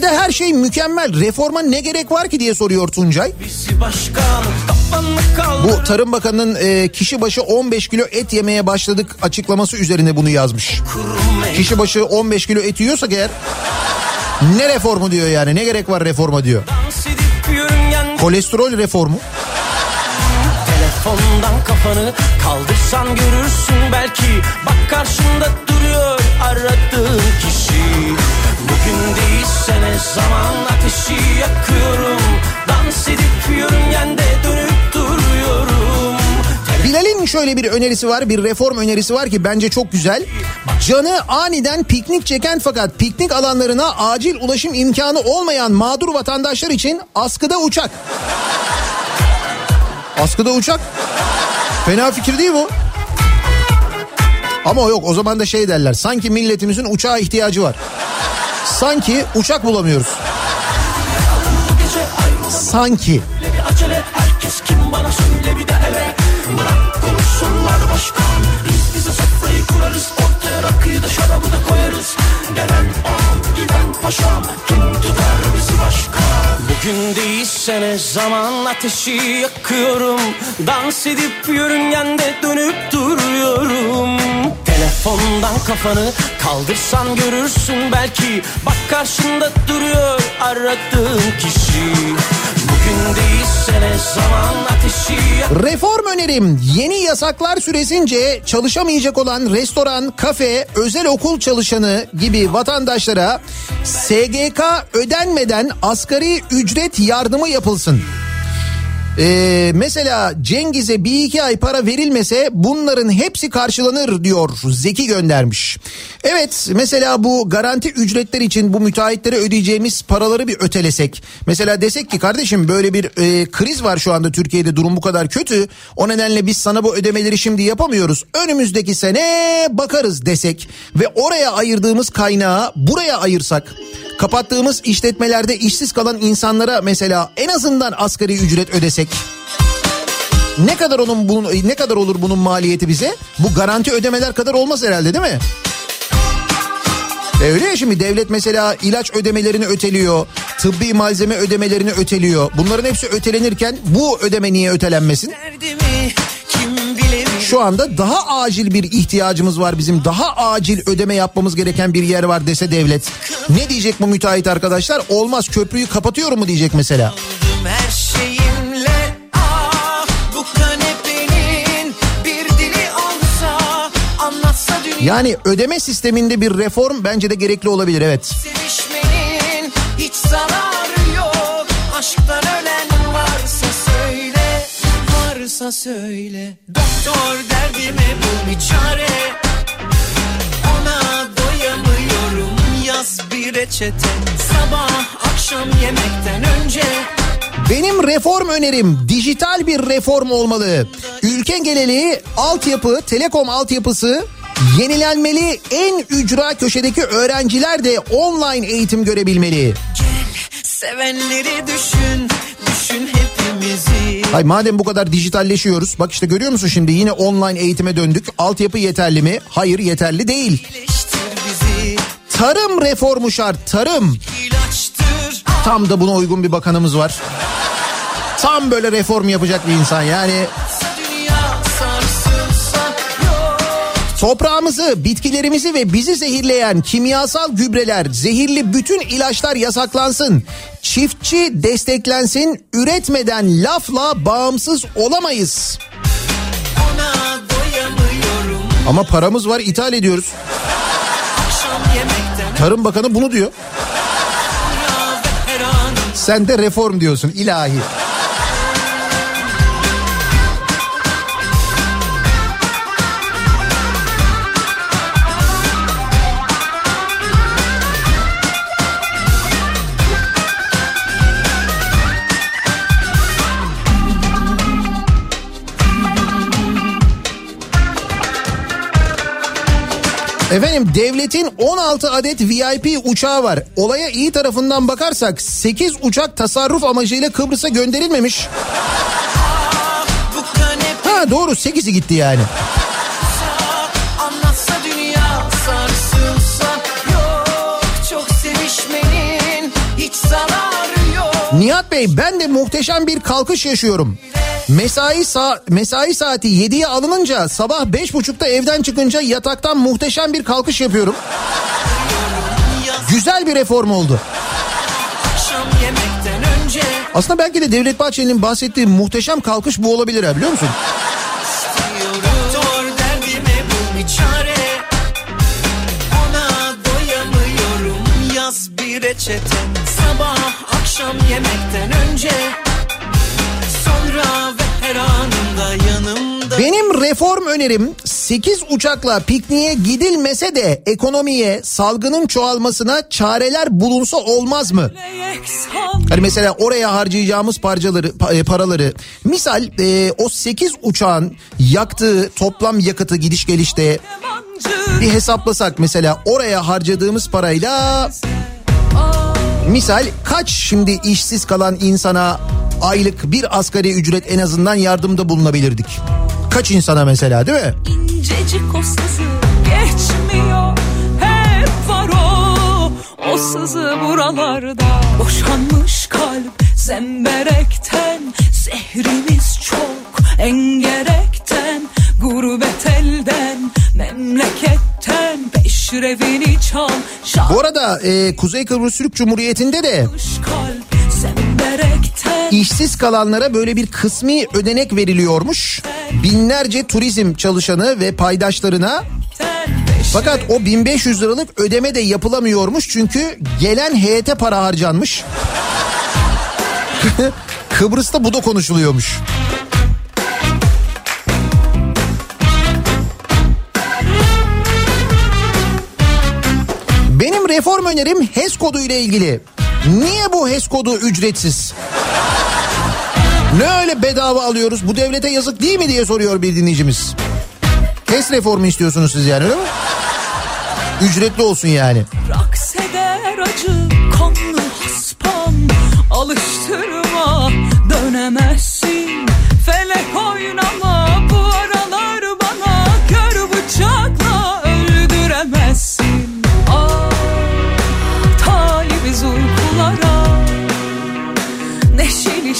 Ülkede her şey mükemmel. Reforma ne gerek var ki diye soruyor Tuncay. Bu Tarım Bakanı'nın e, kişi başı 15 kilo et yemeye başladık açıklaması üzerine bunu yazmış. Kişi başı 15 kilo et yiyorsak eğer ne reformu diyor yani ne gerek var reforma diyor. Kolesterol reformu. Telefondan kafanı kaldırsan görürsün belki Bak karşında duruyor aradığın kişi Bugün değilse ne zaman ateşi yakıyorum Dans edip yörüngende dönüp duruyorum Bilal'in şöyle bir önerisi var, bir reform önerisi var ki bence çok güzel. Canı aniden piknik çeken fakat piknik alanlarına acil ulaşım imkanı olmayan mağdur vatandaşlar için askıda uçak. Askıda uçak. Fena fikir değil bu. Ama yok o zaman da şey derler. Sanki milletimizin uçağa ihtiyacı var. Sanki uçak bulamıyoruz. Sanki. Biz bize sofrayı kurarız. Ortaya rakıyı da şarabı da koyarız. Gelen giden paşam. Kim tutar bizi başka? Bugün değilse ne zaman ateşi yakıyorum. Dans edip yörüngende dönüp duruyorum. Telefondan kafanı kaldırsan görürsün belki Bak karşında duruyor aradığın kişi Reform önerim yeni yasaklar süresince çalışamayacak olan restoran, kafe, özel okul çalışanı gibi vatandaşlara SGK ödenmeden asgari ücret yardımı yapılsın. Ee, mesela Cengiz'e bir iki ay para verilmese bunların hepsi karşılanır diyor Zeki göndermiş. Evet mesela bu garanti ücretler için bu müteahhitlere ödeyeceğimiz paraları bir ötelesek. Mesela desek ki kardeşim böyle bir e, kriz var şu anda Türkiye'de durum bu kadar kötü. O nedenle biz sana bu ödemeleri şimdi yapamıyoruz. Önümüzdeki sene bakarız desek ve oraya ayırdığımız kaynağı buraya ayırsak. Kapattığımız işletmelerde işsiz kalan insanlara mesela en azından asgari ücret ödesek. Ne kadar onun bunun ne kadar olur bunun maliyeti bize? Bu garanti ödemeler kadar olmaz herhalde değil mi? E öyle ya şimdi devlet mesela ilaç ödemelerini öteliyor, tıbbi malzeme ödemelerini öteliyor. Bunların hepsi ötelenirken bu ödeme niye ötelenmesin? Şu anda daha acil bir ihtiyacımız var bizim. Daha acil ödeme yapmamız gereken bir yer var dese devlet. Ne diyecek bu müteahhit arkadaşlar? Olmaz köprüyü kapatıyorum mu diyecek mesela. Her Yani ödeme sisteminde bir reform bence de gerekli olabilir evet. Sevişmenin hiç zararı yok. Aşktan ölen varsa söyle, varsa söyle. Doktor derdime bul bir çare. Ona doyamıyorum yaz bir reçete. Sabah akşam yemekten önce. Benim reform önerim dijital bir reform olmalı. Ülke geneli altyapı, telekom altyapısı yenilenmeli. En ücra köşedeki öğrenciler de online eğitim görebilmeli. Sevenleri düşün, düşün hepimizi. Hay madem bu kadar dijitalleşiyoruz. Bak işte görüyor musun şimdi yine online eğitime döndük. Altyapı yeterli mi? Hayır yeterli değil. Tarım reformu şart. Tarım. ilaçtır. Tam da buna uygun bir bakanımız var. Tam böyle reform yapacak bir insan yani. Toprağımızı, bitkilerimizi ve bizi zehirleyen kimyasal gübreler, zehirli bütün ilaçlar yasaklansın. Çiftçi desteklensin, üretmeden lafla bağımsız olamayız. Ama paramız var, ithal ediyoruz. Tarım Bakanı bunu diyor. Sen de reform diyorsun ilahi. Efendim devletin 16 adet VIP uçağı var. Olaya iyi tarafından bakarsak 8 uçak tasarruf amacıyla Kıbrıs'a gönderilmemiş. Ha doğru 8'i gitti yani. Nihat Bey ben de muhteşem bir kalkış yaşıyorum. Mesai sa mesai saati 7'ye alınınca sabah 5.30'da evden çıkınca yataktan muhteşem bir kalkış yapıyorum. Güzel bir reform oldu. Aslında belki de Devlet Bahçeli'nin bahsettiği muhteşem kalkış bu olabilir ha biliyor musun? diyorum. Doktor derdime bul bir çare. Ona doyamıyorum yaz bir reçete. Sabah akşam yemekten önce. Sonra Benim reform önerim 8 uçakla pikniğe gidilmese de ekonomiye salgının çoğalmasına çareler bulunsa olmaz mı? Hani mesela oraya harcayacağımız parçaları, pa- e, paraları. Misal e, o 8 uçağın yaktığı toplam yakıtı gidiş gelişte bir hesaplasak mesela oraya harcadığımız parayla misal kaç şimdi işsiz kalan insana aylık bir asgari ücret en azından yardımda bulunabilirdik? Kaç insana mesela değil mi? İncecik o sızı geçmiyor Hep var o O sızı buralarda Boşanmış kalp zemberekten Zehrimiz çok engerekten Gurbet elden Memleketten Çal Bu arada e, Kuzey Kıbrıs Türk Cumhuriyeti'nde de işsiz kalanlara böyle bir kısmi ödenek veriliyormuş. Binlerce turizm çalışanı ve paydaşlarına fakat o 1500 liralık ödeme de yapılamıyormuş çünkü gelen heyete para harcanmış. Kıbrıs'ta bu da konuşuluyormuş. Reform önerim HES kodu ile ilgili. Niye bu HES kodu ücretsiz? Ne öyle bedava alıyoruz? Bu devlete yazık değil mi diye soruyor bir dinleyicimiz. HES reformu istiyorsunuz siz yani öyle mi? Ücretli olsun yani. Raks eder acı kanlı haspam Alıştırma dönemezsin Felek oynama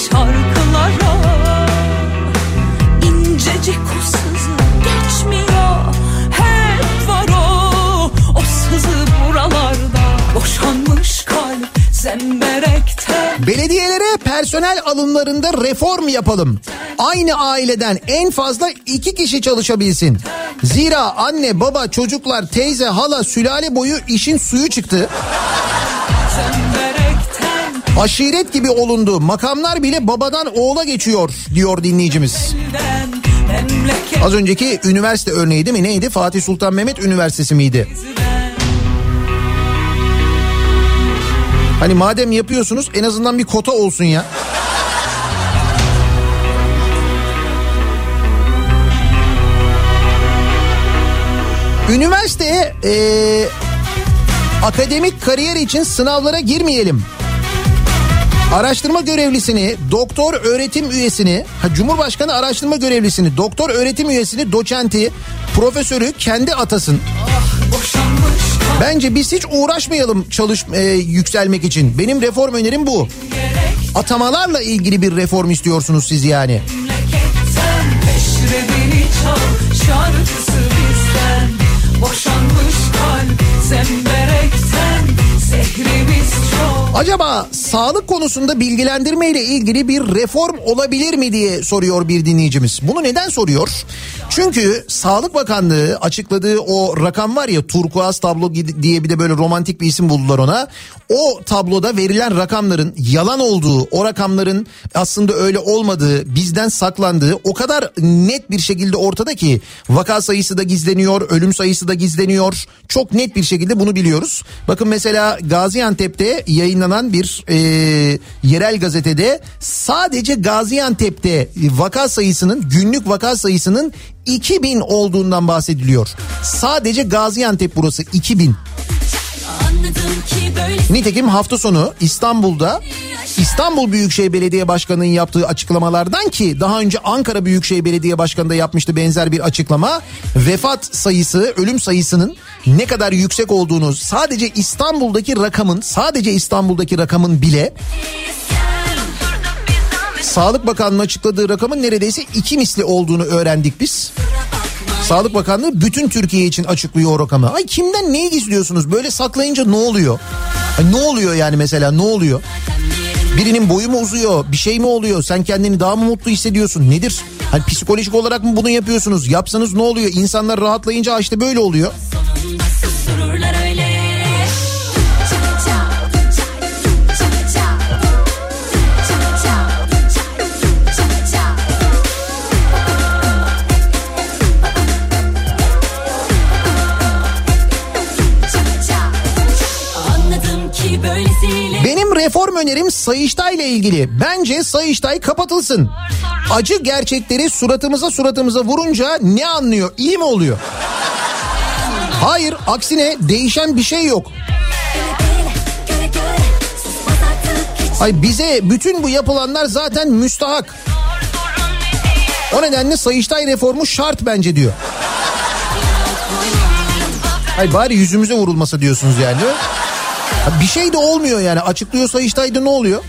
şarkılara İncecik o sızı geçmiyor Hep var o O sızı buralarda Boşanmış kalp zembere Zemberekten Belediyelere personel alımlarında reform yapalım. Aynı aileden en fazla iki kişi çalışabilsin. Zira anne, baba, çocuklar, teyze, hala, sülale boyu işin suyu çıktı. Zemberekten Aşiret gibi olundu. Makamlar bile babadan oğula geçiyor diyor dinleyicimiz. Az önceki üniversite örneği değil mi? Neydi? Fatih Sultan Mehmet Üniversitesi miydi? Hani madem yapıyorsunuz en azından bir kota olsun ya. Üniversiteye eee, akademik kariyer için sınavlara girmeyelim. Araştırma görevlisini, doktor öğretim üyesini, ha, Cumhurbaşkanı araştırma görevlisini, doktor öğretim üyesini, doçenti, profesörü kendi atasın. Bence biz hiç uğraşmayalım çalış e, yükselmek için. Benim reform önerim bu. Atamalarla ilgili bir reform istiyorsunuz siz yani. memleketten Acaba sağlık konusunda bilgilendirme ile ilgili bir reform olabilir mi diye soruyor bir dinleyicimiz. Bunu neden soruyor? Çünkü Sağlık Bakanlığı açıkladığı o rakam var ya turkuaz tablo diye bir de böyle romantik bir isim buldular ona. O tabloda verilen rakamların yalan olduğu, o rakamların aslında öyle olmadığı, bizden saklandığı o kadar net bir şekilde ortada ki vaka sayısı da gizleniyor, ölüm sayısı da gizleniyor. Çok net bir şekilde bunu biliyoruz. Bakın mesela Gaziantep'te yayınlanan bir e, yerel gazetede sadece Gaziantep'te vaka sayısının günlük vaka sayısının 2000 olduğundan bahsediliyor. Sadece Gaziantep burası 2000. Anladım ki böyle Nitekim hafta sonu İstanbul'da İstanbul Büyükşehir Belediye Başkanı'nın yaptığı açıklamalardan ki daha önce Ankara Büyükşehir Belediye Başkanı da yapmıştı benzer bir açıklama. Vefat sayısı, ölüm sayısının ne kadar yüksek olduğunu sadece İstanbul'daki rakamın, sadece İstanbul'daki rakamın bile Sağlık Bakanlığı'nın açıkladığı rakamın neredeyse iki misli olduğunu öğrendik biz. Sağlık Bakanlığı bütün Türkiye için açıklıyor o rakamı. Ay kimden neyi gizliyorsunuz? Böyle saklayınca ne oluyor? Ay ne oluyor yani mesela ne oluyor? Birinin boyu mu uzuyor? Bir şey mi oluyor? Sen kendini daha mı mutlu hissediyorsun? Nedir? Hani psikolojik olarak mı bunu yapıyorsunuz? Yapsanız ne oluyor? İnsanlar rahatlayınca işte böyle oluyor. sonunda reform önerim Sayıştay ile ilgili. Bence Sayıştay kapatılsın. Acı gerçekleri suratımıza suratımıza vurunca ne anlıyor? İyi mi oluyor? Hayır aksine değişen bir şey yok. Ay bize bütün bu yapılanlar zaten müstahak. O nedenle Sayıştay reformu şart bence diyor. Ay bari yüzümüze vurulmasa diyorsunuz yani. Bir şey de olmuyor yani açıklıyor Sayıştay'da ne oluyor?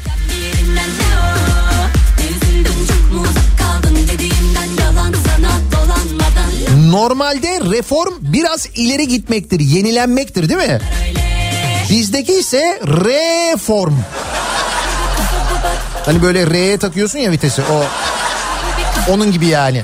Normalde reform biraz ileri gitmektir, yenilenmektir değil mi? Bizdeki ise reform. Hani böyle R'ye takıyorsun ya vitesi o onun gibi yani.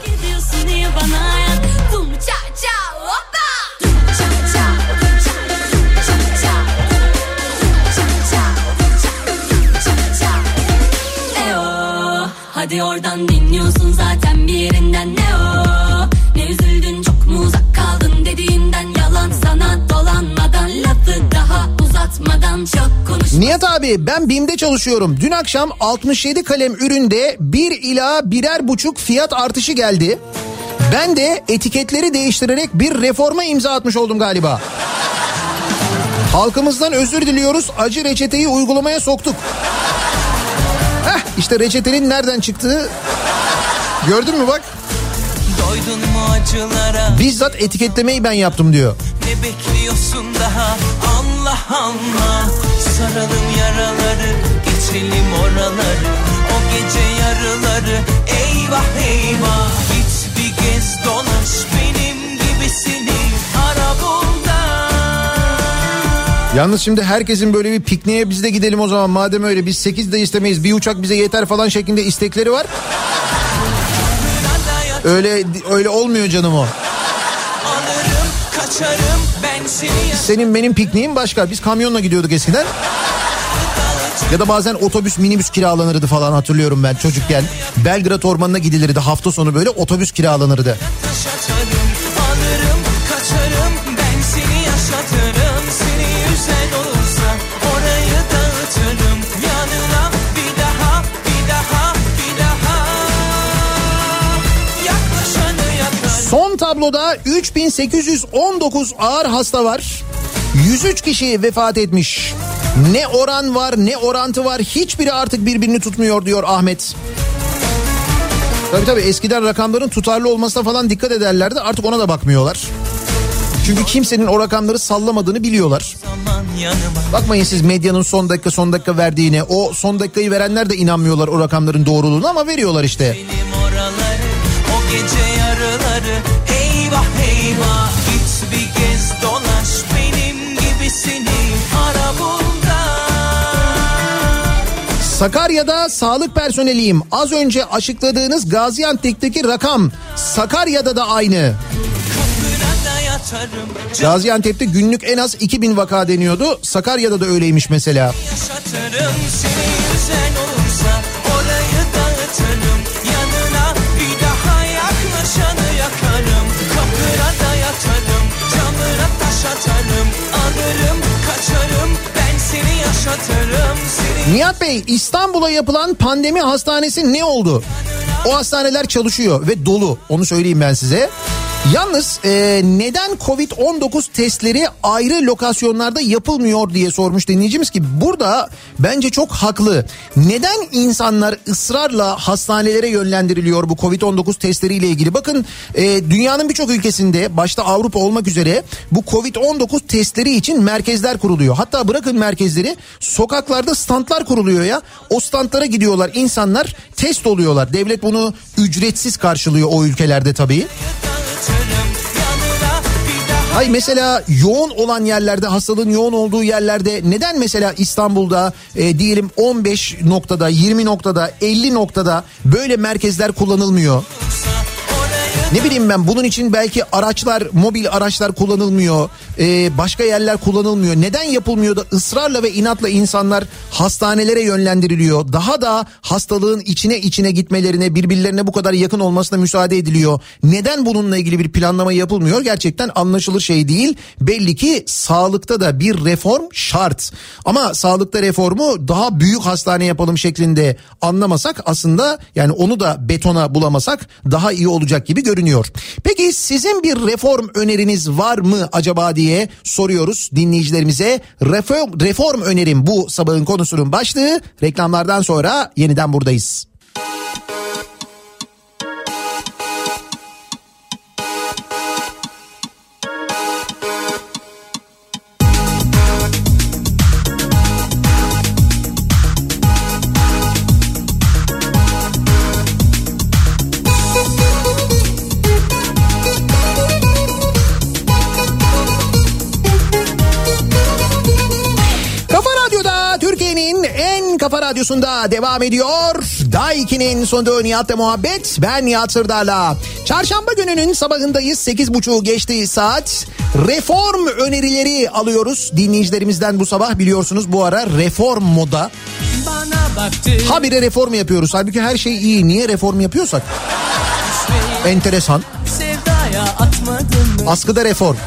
Hadi dinliyorsun zaten bir yerinden ne o Ne üzüldün çok mu uzak kaldın dediğimden yalan sana dolanmadan lafı daha uzatmadan çok konuş Nihat abi ben BİM'de çalışıyorum. Dün akşam 67 kalem üründe 1 ila birer buçuk fiyat artışı geldi. Ben de etiketleri değiştirerek bir reforma imza atmış oldum galiba. Halkımızdan özür diliyoruz. Acı reçeteyi uygulamaya soktuk. Heh, işte reçetenin nereden çıktığı gördün mü bak. Bizzat etiketlemeyi ben yaptım diyor. Ne bekliyorsun daha? Allah Allah. Saralım yaraları geçelim oraları. O gece yarıları eyvah eyvah. Git bir gez dolaş Yalnız şimdi herkesin böyle bir pikniğe biz de gidelim o zaman madem öyle biz 8 de istemeyiz bir uçak bize yeter falan şeklinde istekleri var. Öyle öyle olmuyor canım o. Senin benim pikniğim başka. Biz kamyonla gidiyorduk eskiden. Ya da bazen otobüs minibüs kiralanırdı falan hatırlıyorum ben çocukken. Belgrad Ormanı'na gidilirdi hafta sonu böyle otobüs kiralanırdı. yaşatırım Alırım kaçarım ben seni yaşatırım tabloda 3819 ağır hasta var. 103 kişi vefat etmiş. Ne oran var ne orantı var hiçbiri artık birbirini tutmuyor diyor Ahmet. Tabii tabii eskiden rakamların tutarlı olmasına falan dikkat ederlerdi artık ona da bakmıyorlar. Çünkü kimsenin o rakamları sallamadığını biliyorlar. Bakmayın siz medyanın son dakika son dakika verdiğine. O son dakikayı verenler de inanmıyorlar o rakamların doğruluğuna ama veriyorlar işte. benim oraları O gece yarıları eyvah eyvah Git bir gez dolaş benim gibisini ara bul da Sakarya'da sağlık personeliyim. Az önce açıkladığınız Gaziantep'teki rakam Sakarya'da da aynı. Gaziantep'te günlük en az 2000 vaka deniyordu. Sakarya'da da öyleymiş mesela. yaşatırım Seni Kaçarım Ben seni yaşatırım Seni Nihat Bey İstanbul'a yapılan pandemi hastanesi ne oldu? O hastaneler çalışıyor ve dolu onu söyleyeyim ben size. Yalnız e, neden Covid-19 testleri ayrı lokasyonlarda yapılmıyor diye sormuş dinleyicimiz ki burada bence çok haklı. Neden insanlar ısrarla hastanelere yönlendiriliyor bu Covid-19 testleriyle ilgili? Bakın e, dünyanın birçok ülkesinde başta Avrupa olmak üzere bu Covid-19 testleri için merkezler kuruluyor. Hatta bırakın merkezleri sokaklarda standlar kuruluyor ya. O standlara gidiyorlar insanlar test oluyorlar. Devlet bunu ücretsiz karşılıyor o ülkelerde tabii. Hay mesela yoğun olan yerlerde hastalığın yoğun olduğu yerlerde neden mesela İstanbul'da e, diyelim 15 noktada 20 noktada 50 noktada böyle merkezler kullanılmıyor? Ne bileyim ben bunun için belki araçlar mobil araçlar kullanılmıyor e, başka yerler kullanılmıyor. Neden yapılmıyor da ısrarla ve inatla insanlar hastanelere yönlendiriliyor? Daha da hastalığın içine içine gitmelerine birbirlerine bu kadar yakın olmasına müsaade ediliyor. Neden bununla ilgili bir planlama yapılmıyor? Gerçekten anlaşılır şey değil. Belli ki sağlıkta da bir reform şart. Ama sağlıkta reformu daha büyük hastane yapalım şeklinde anlamasak aslında yani onu da betona bulamasak daha iyi olacak gibi görünüyor. Peki sizin bir reform öneriniz var mı acaba diye soruyoruz dinleyicilerimize. Reform, reform önerim bu sabahın konusunun başlığı. Reklamlardan sonra yeniden buradayız. Kafa radyosunda devam ediyor. Daiki'nin sonunda Nihat'la muhabbet. Ben Nihat Sırdar'la. Çarşamba gününün sabahındayız. 8.30 geçtiği saat. Reform önerileri alıyoruz dinleyicilerimizden bu sabah. Biliyorsunuz bu ara reform moda. Habire reform yapıyoruz. Halbuki her şey iyi. Niye reform yapıyorsak? Enteresan. Askıda reform.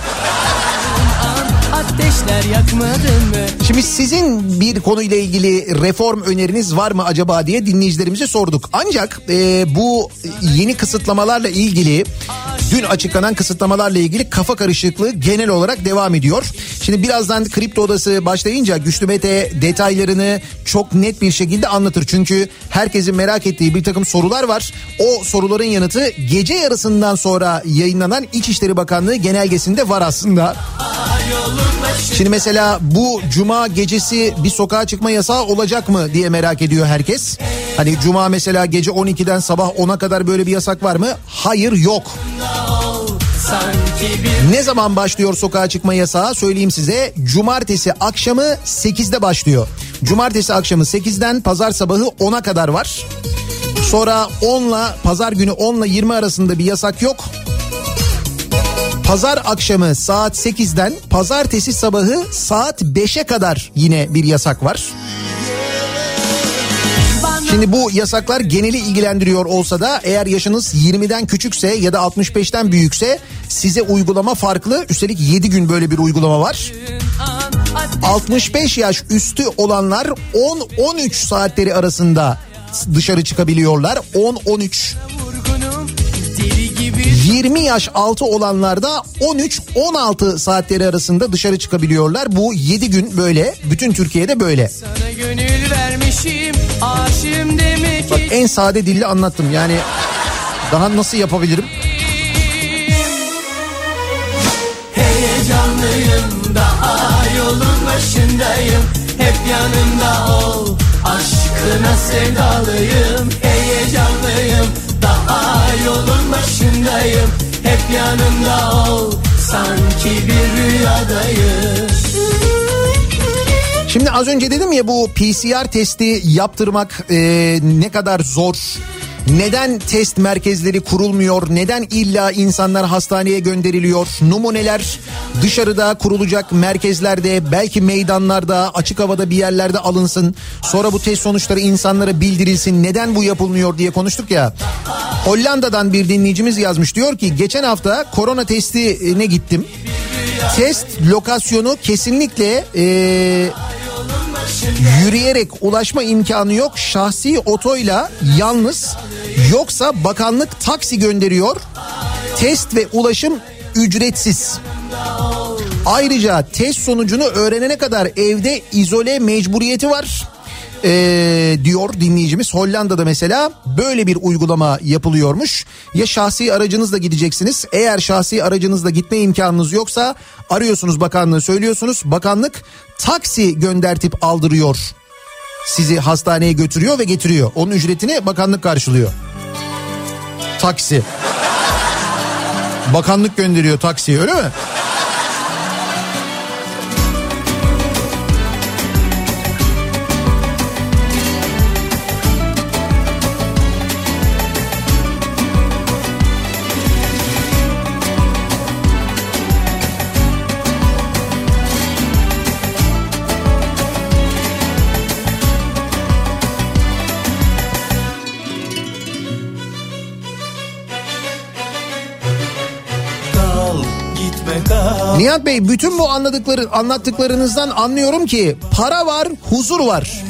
Ateşler yakmadın mı? Şimdi sizin bir konuyla ilgili reform öneriniz var mı acaba diye dinleyicilerimize sorduk. Ancak e, bu yeni kısıtlamalarla ilgili dün açıklanan kısıtlamalarla ilgili kafa karışıklığı genel olarak devam ediyor. Şimdi birazdan kripto odası başlayınca Güçlü Mete detaylarını çok net bir şekilde anlatır. Çünkü herkesin merak ettiği bir takım sorular var. O soruların yanıtı gece yarısından sonra yayınlanan İçişleri Bakanlığı genelgesinde var aslında. Şimdi mesela bu cuma gecesi bir sokağa çıkma yasağı olacak mı diye merak ediyor herkes. Hani cuma mesela gece 12'den sabah 10'a kadar böyle bir yasak var mı? Hayır yok. Ne zaman başlıyor sokağa çıkma yasağı söyleyeyim size. Cumartesi akşamı 8'de başlıyor. Cumartesi akşamı 8'den pazar sabahı 10'a kadar var. Sonra 10'la pazar günü 10'la 20 arasında bir yasak yok. Pazar akşamı saat 8'den pazartesi sabahı saat 5'e kadar yine bir yasak var. Şimdi bu yasaklar geneli ilgilendiriyor olsa da eğer yaşınız 20'den küçükse ya da 65'ten büyükse size uygulama farklı. Üstelik 7 gün böyle bir uygulama var. 65 yaş üstü olanlar 10-13 saatleri arasında dışarı çıkabiliyorlar. 10-13. 20 yaş altı olanlar da 13-16 saatleri arasında dışarı çıkabiliyorlar. Bu 7 gün böyle. Bütün Türkiye'de böyle. Sana gönül vermişim aşığım demek Bak en sade dille anlattım. Yani daha nasıl yapabilirim? Heyecanlıyım daha yolun başındayım Hep yanında ol Aşkına sevdalıyım Heyecanlıyım yolun başındayım Hep yanında ol Sanki bir rüyadayım Şimdi az önce dedim ya bu PCR testi yaptırmak e, ne kadar zor. Neden test merkezleri kurulmuyor? Neden illa insanlar hastaneye gönderiliyor? Numuneler dışarıda kurulacak merkezlerde, belki meydanlarda, açık havada bir yerlerde alınsın. Sonra bu test sonuçları insanlara bildirilsin. Neden bu yapılmıyor diye konuştuk ya. Hollanda'dan bir dinleyicimiz yazmış. Diyor ki geçen hafta korona testine gittim. Test lokasyonu kesinlikle e, yürüyerek ulaşma imkanı yok. Şahsi otoyla yalnız yoksa bakanlık taksi gönderiyor. Test ve ulaşım ücretsiz. Ayrıca test sonucunu öğrenene kadar evde izole mecburiyeti var. Ee, diyor dinleyicimiz Hollanda'da mesela böyle bir uygulama yapılıyormuş. Ya şahsi aracınızla gideceksiniz. Eğer şahsi aracınızla gitme imkanınız yoksa arıyorsunuz bakanlığı söylüyorsunuz. Bakanlık taksi göndertip aldırıyor. Sizi hastaneye götürüyor ve getiriyor. Onun ücretini bakanlık karşılıyor. Taksi. Bakanlık gönderiyor taksiyi öyle mi? Nihat Bey bütün bu anladıkları anlattıklarınızdan anlıyorum ki para var, huzur var.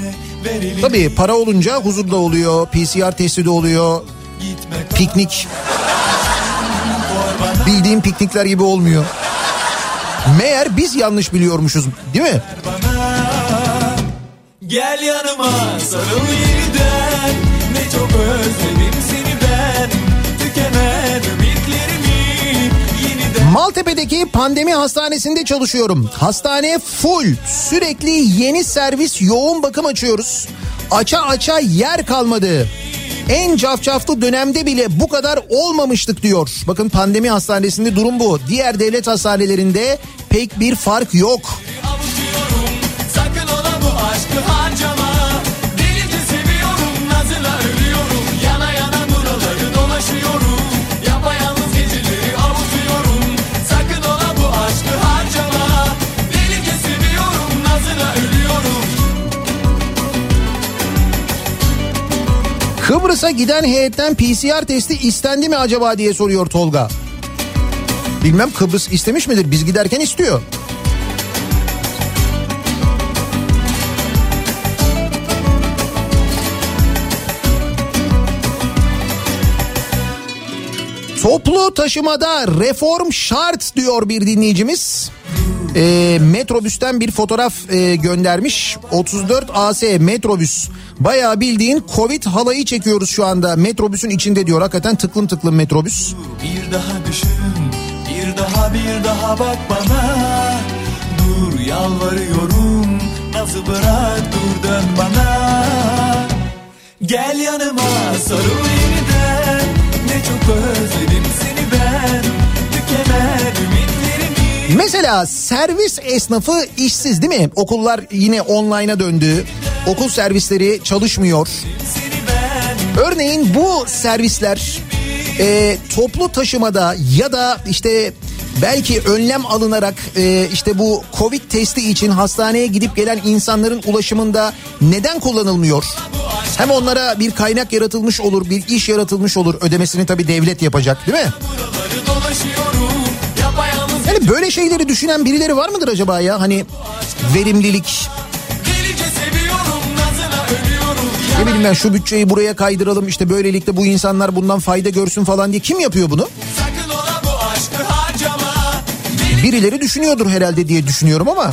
Tabii para olunca huzur da oluyor, PCR testi de oluyor, piknik. Bildiğim piknikler gibi olmuyor. Meğer biz yanlış biliyormuşuz değil mi? Gel yanıma sarıl yeniden Ne çok özledim Maltepe'deki pandemi hastanesinde çalışıyorum. Hastane full. Sürekli yeni servis yoğun bakım açıyoruz. Aça aça yer kalmadı. En cafcaflı dönemde bile bu kadar olmamıştık diyor. Bakın pandemi hastanesinde durum bu. Diğer devlet hastanelerinde pek bir fark yok. Sakın ola bu aşkı harcama Kıbrıs'a giden heyetten PCR testi istendi mi acaba diye soruyor Tolga. Bilmem Kıbrıs istemiş midir? Biz giderken istiyor. Toplu taşımada reform şart diyor bir dinleyicimiz. E, metrobüsten bir fotoğraf e, göndermiş. 34 AS metrobüs. Bayağı bildiğin Covid halayı çekiyoruz şu anda. Metrobüsün içinde diyor. Hakikaten tıklım tıklım metrobüs. Bir daha düşün, bir daha bir daha bak bana Dur yalvarıyorum, nazı bırak dur dön bana Gel yanıma sarıl yeniden, ne çok özledim seni ben Mesela servis esnafı işsiz değil mi? Okullar yine online'a döndü. Okul servisleri çalışmıyor. Örneğin bu servisler e, toplu taşımada ya da işte belki önlem alınarak e, işte bu Covid testi için hastaneye gidip gelen insanların ulaşımında neden kullanılmıyor? Hem onlara bir kaynak yaratılmış olur, bir iş yaratılmış olur. Ödemesini tabii devlet yapacak değil mi? Yani böyle şeyleri düşünen birileri var mıdır acaba ya? Hani verimlilik, ne bileyim ben şu bütçeyi buraya kaydıralım işte böylelikle bu insanlar bundan fayda görsün falan diye kim yapıyor bunu? Birileri düşünüyordur herhalde diye düşünüyorum ama.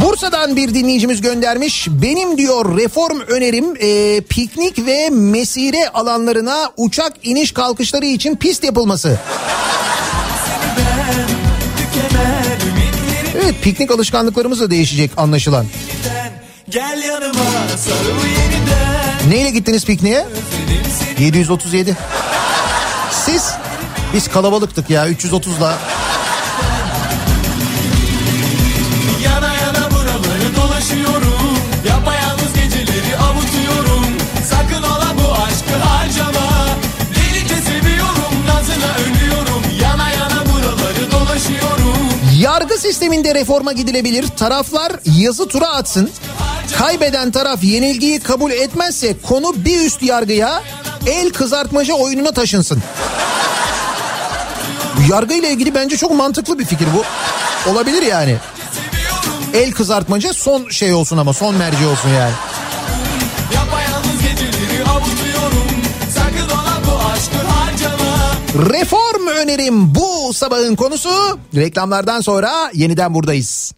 Bursa'dan bir dinleyicimiz göndermiş. Benim diyor reform önerim e, piknik ve mesire alanlarına uçak iniş kalkışları için pist yapılması. Evet piknik alışkanlıklarımız da değişecek anlaşılan. Gel yanıma sarıl yeniden. Neyle gittiniz pikniğe? 737. Siz? Biz kalabalıktık ya 330'la. Yargı sisteminde reforma gidilebilir. Taraflar yazı tura atsın. Kaybeden taraf yenilgiyi kabul etmezse konu bir üst yargıya el kızartmaca oyununa taşınsın. Bu yargıyla ilgili bence çok mantıklı bir fikir bu. Olabilir yani. El kızartmaca son şey olsun ama son merci olsun yani. Reform önerim bu sabahın konusu. Reklamlardan sonra yeniden buradayız.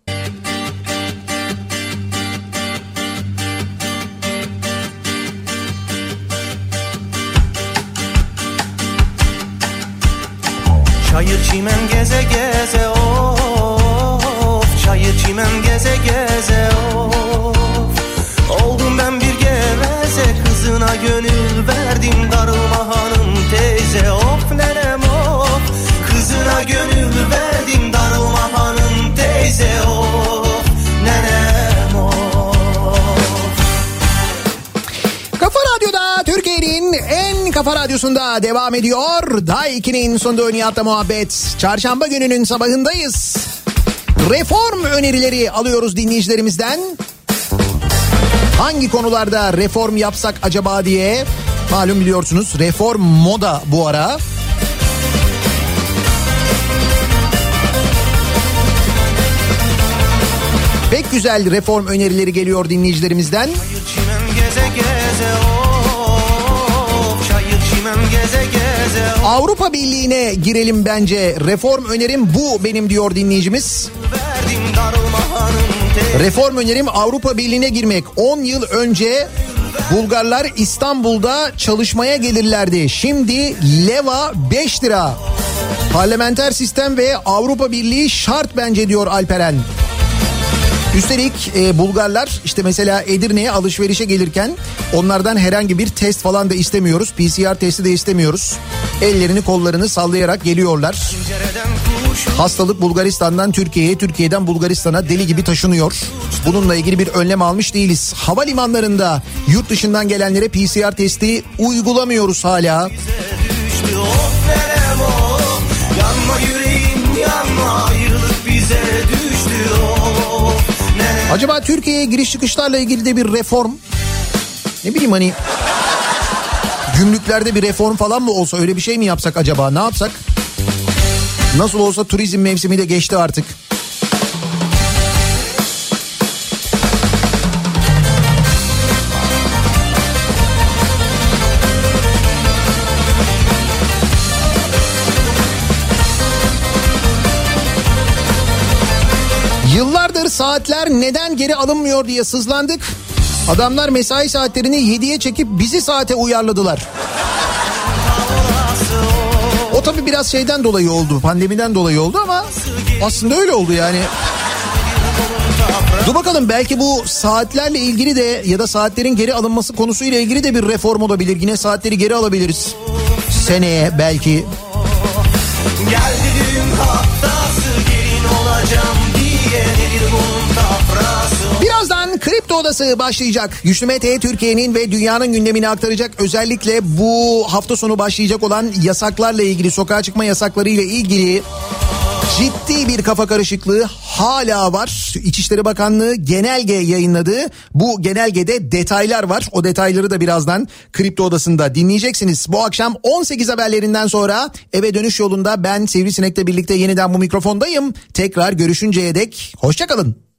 Çayır çimen geze geze of Çayır çimen geze geze kafa radyosunda devam ediyor. Day 2'nin sonunda Nihat'la muhabbet. Çarşamba gününün sabahındayız. Reform önerileri alıyoruz dinleyicilerimizden. Hangi konularda reform yapsak acaba diye. Malum biliyorsunuz reform moda bu ara. Pek güzel reform önerileri geliyor dinleyicilerimizden. Geze geze Avrupa Birliği'ne girelim bence. Reform önerim bu benim diyor dinleyicimiz. Reform önerim Avrupa Birliği'ne girmek. 10 yıl önce Bulgarlar İstanbul'da çalışmaya gelirlerdi. Şimdi leva 5 lira. Parlamenter sistem ve Avrupa Birliği şart bence diyor Alperen. Üstelik e, Bulgarlar işte mesela Edirne'ye alışverişe gelirken onlardan herhangi bir test falan da istemiyoruz. PCR testi de istemiyoruz. Ellerini kollarını sallayarak geliyorlar. Hastalık Bulgaristan'dan Türkiye'ye, Türkiye'den Bulgaristan'a deli gibi taşınıyor. Bununla ilgili bir önlem almış değiliz. Havalimanlarında yurt dışından gelenlere PCR testi uygulamıyoruz hala. Acaba Türkiye'ye giriş çıkışlarla ilgili de bir reform ne bileyim hani gümrüklerde bir reform falan mı olsa öyle bir şey mi yapsak acaba ne yapsak? Nasıl olsa turizm mevsimi de geçti artık. Yıllardır saatler neden geri alınmıyor diye sızlandık. Adamlar mesai saatlerini 7'ye çekip bizi saate uyarladılar. O tabii biraz şeyden dolayı oldu. Pandemiden dolayı oldu ama aslında öyle oldu yani. Dur bakalım belki bu saatlerle ilgili de ya da saatlerin geri alınması konusuyla ilgili de bir reform olabilir. Yine saatleri geri alabiliriz. Seneye belki. Geldi düğün haftası gelin olacağım diye Odası başlayacak. Güçlü Mete Türkiye'nin ve dünyanın gündemini aktaracak. Özellikle bu hafta sonu başlayacak olan yasaklarla ilgili, sokağa çıkma yasakları ile ilgili ciddi bir kafa karışıklığı hala var. İçişleri Bakanlığı genelge yayınladı. Bu genelgede detaylar var. O detayları da birazdan Kripto Odası'nda dinleyeceksiniz. Bu akşam 18 haberlerinden sonra eve dönüş yolunda ben Sivrisinek'le birlikte yeniden bu mikrofondayım. Tekrar görüşünceye dek hoşçakalın.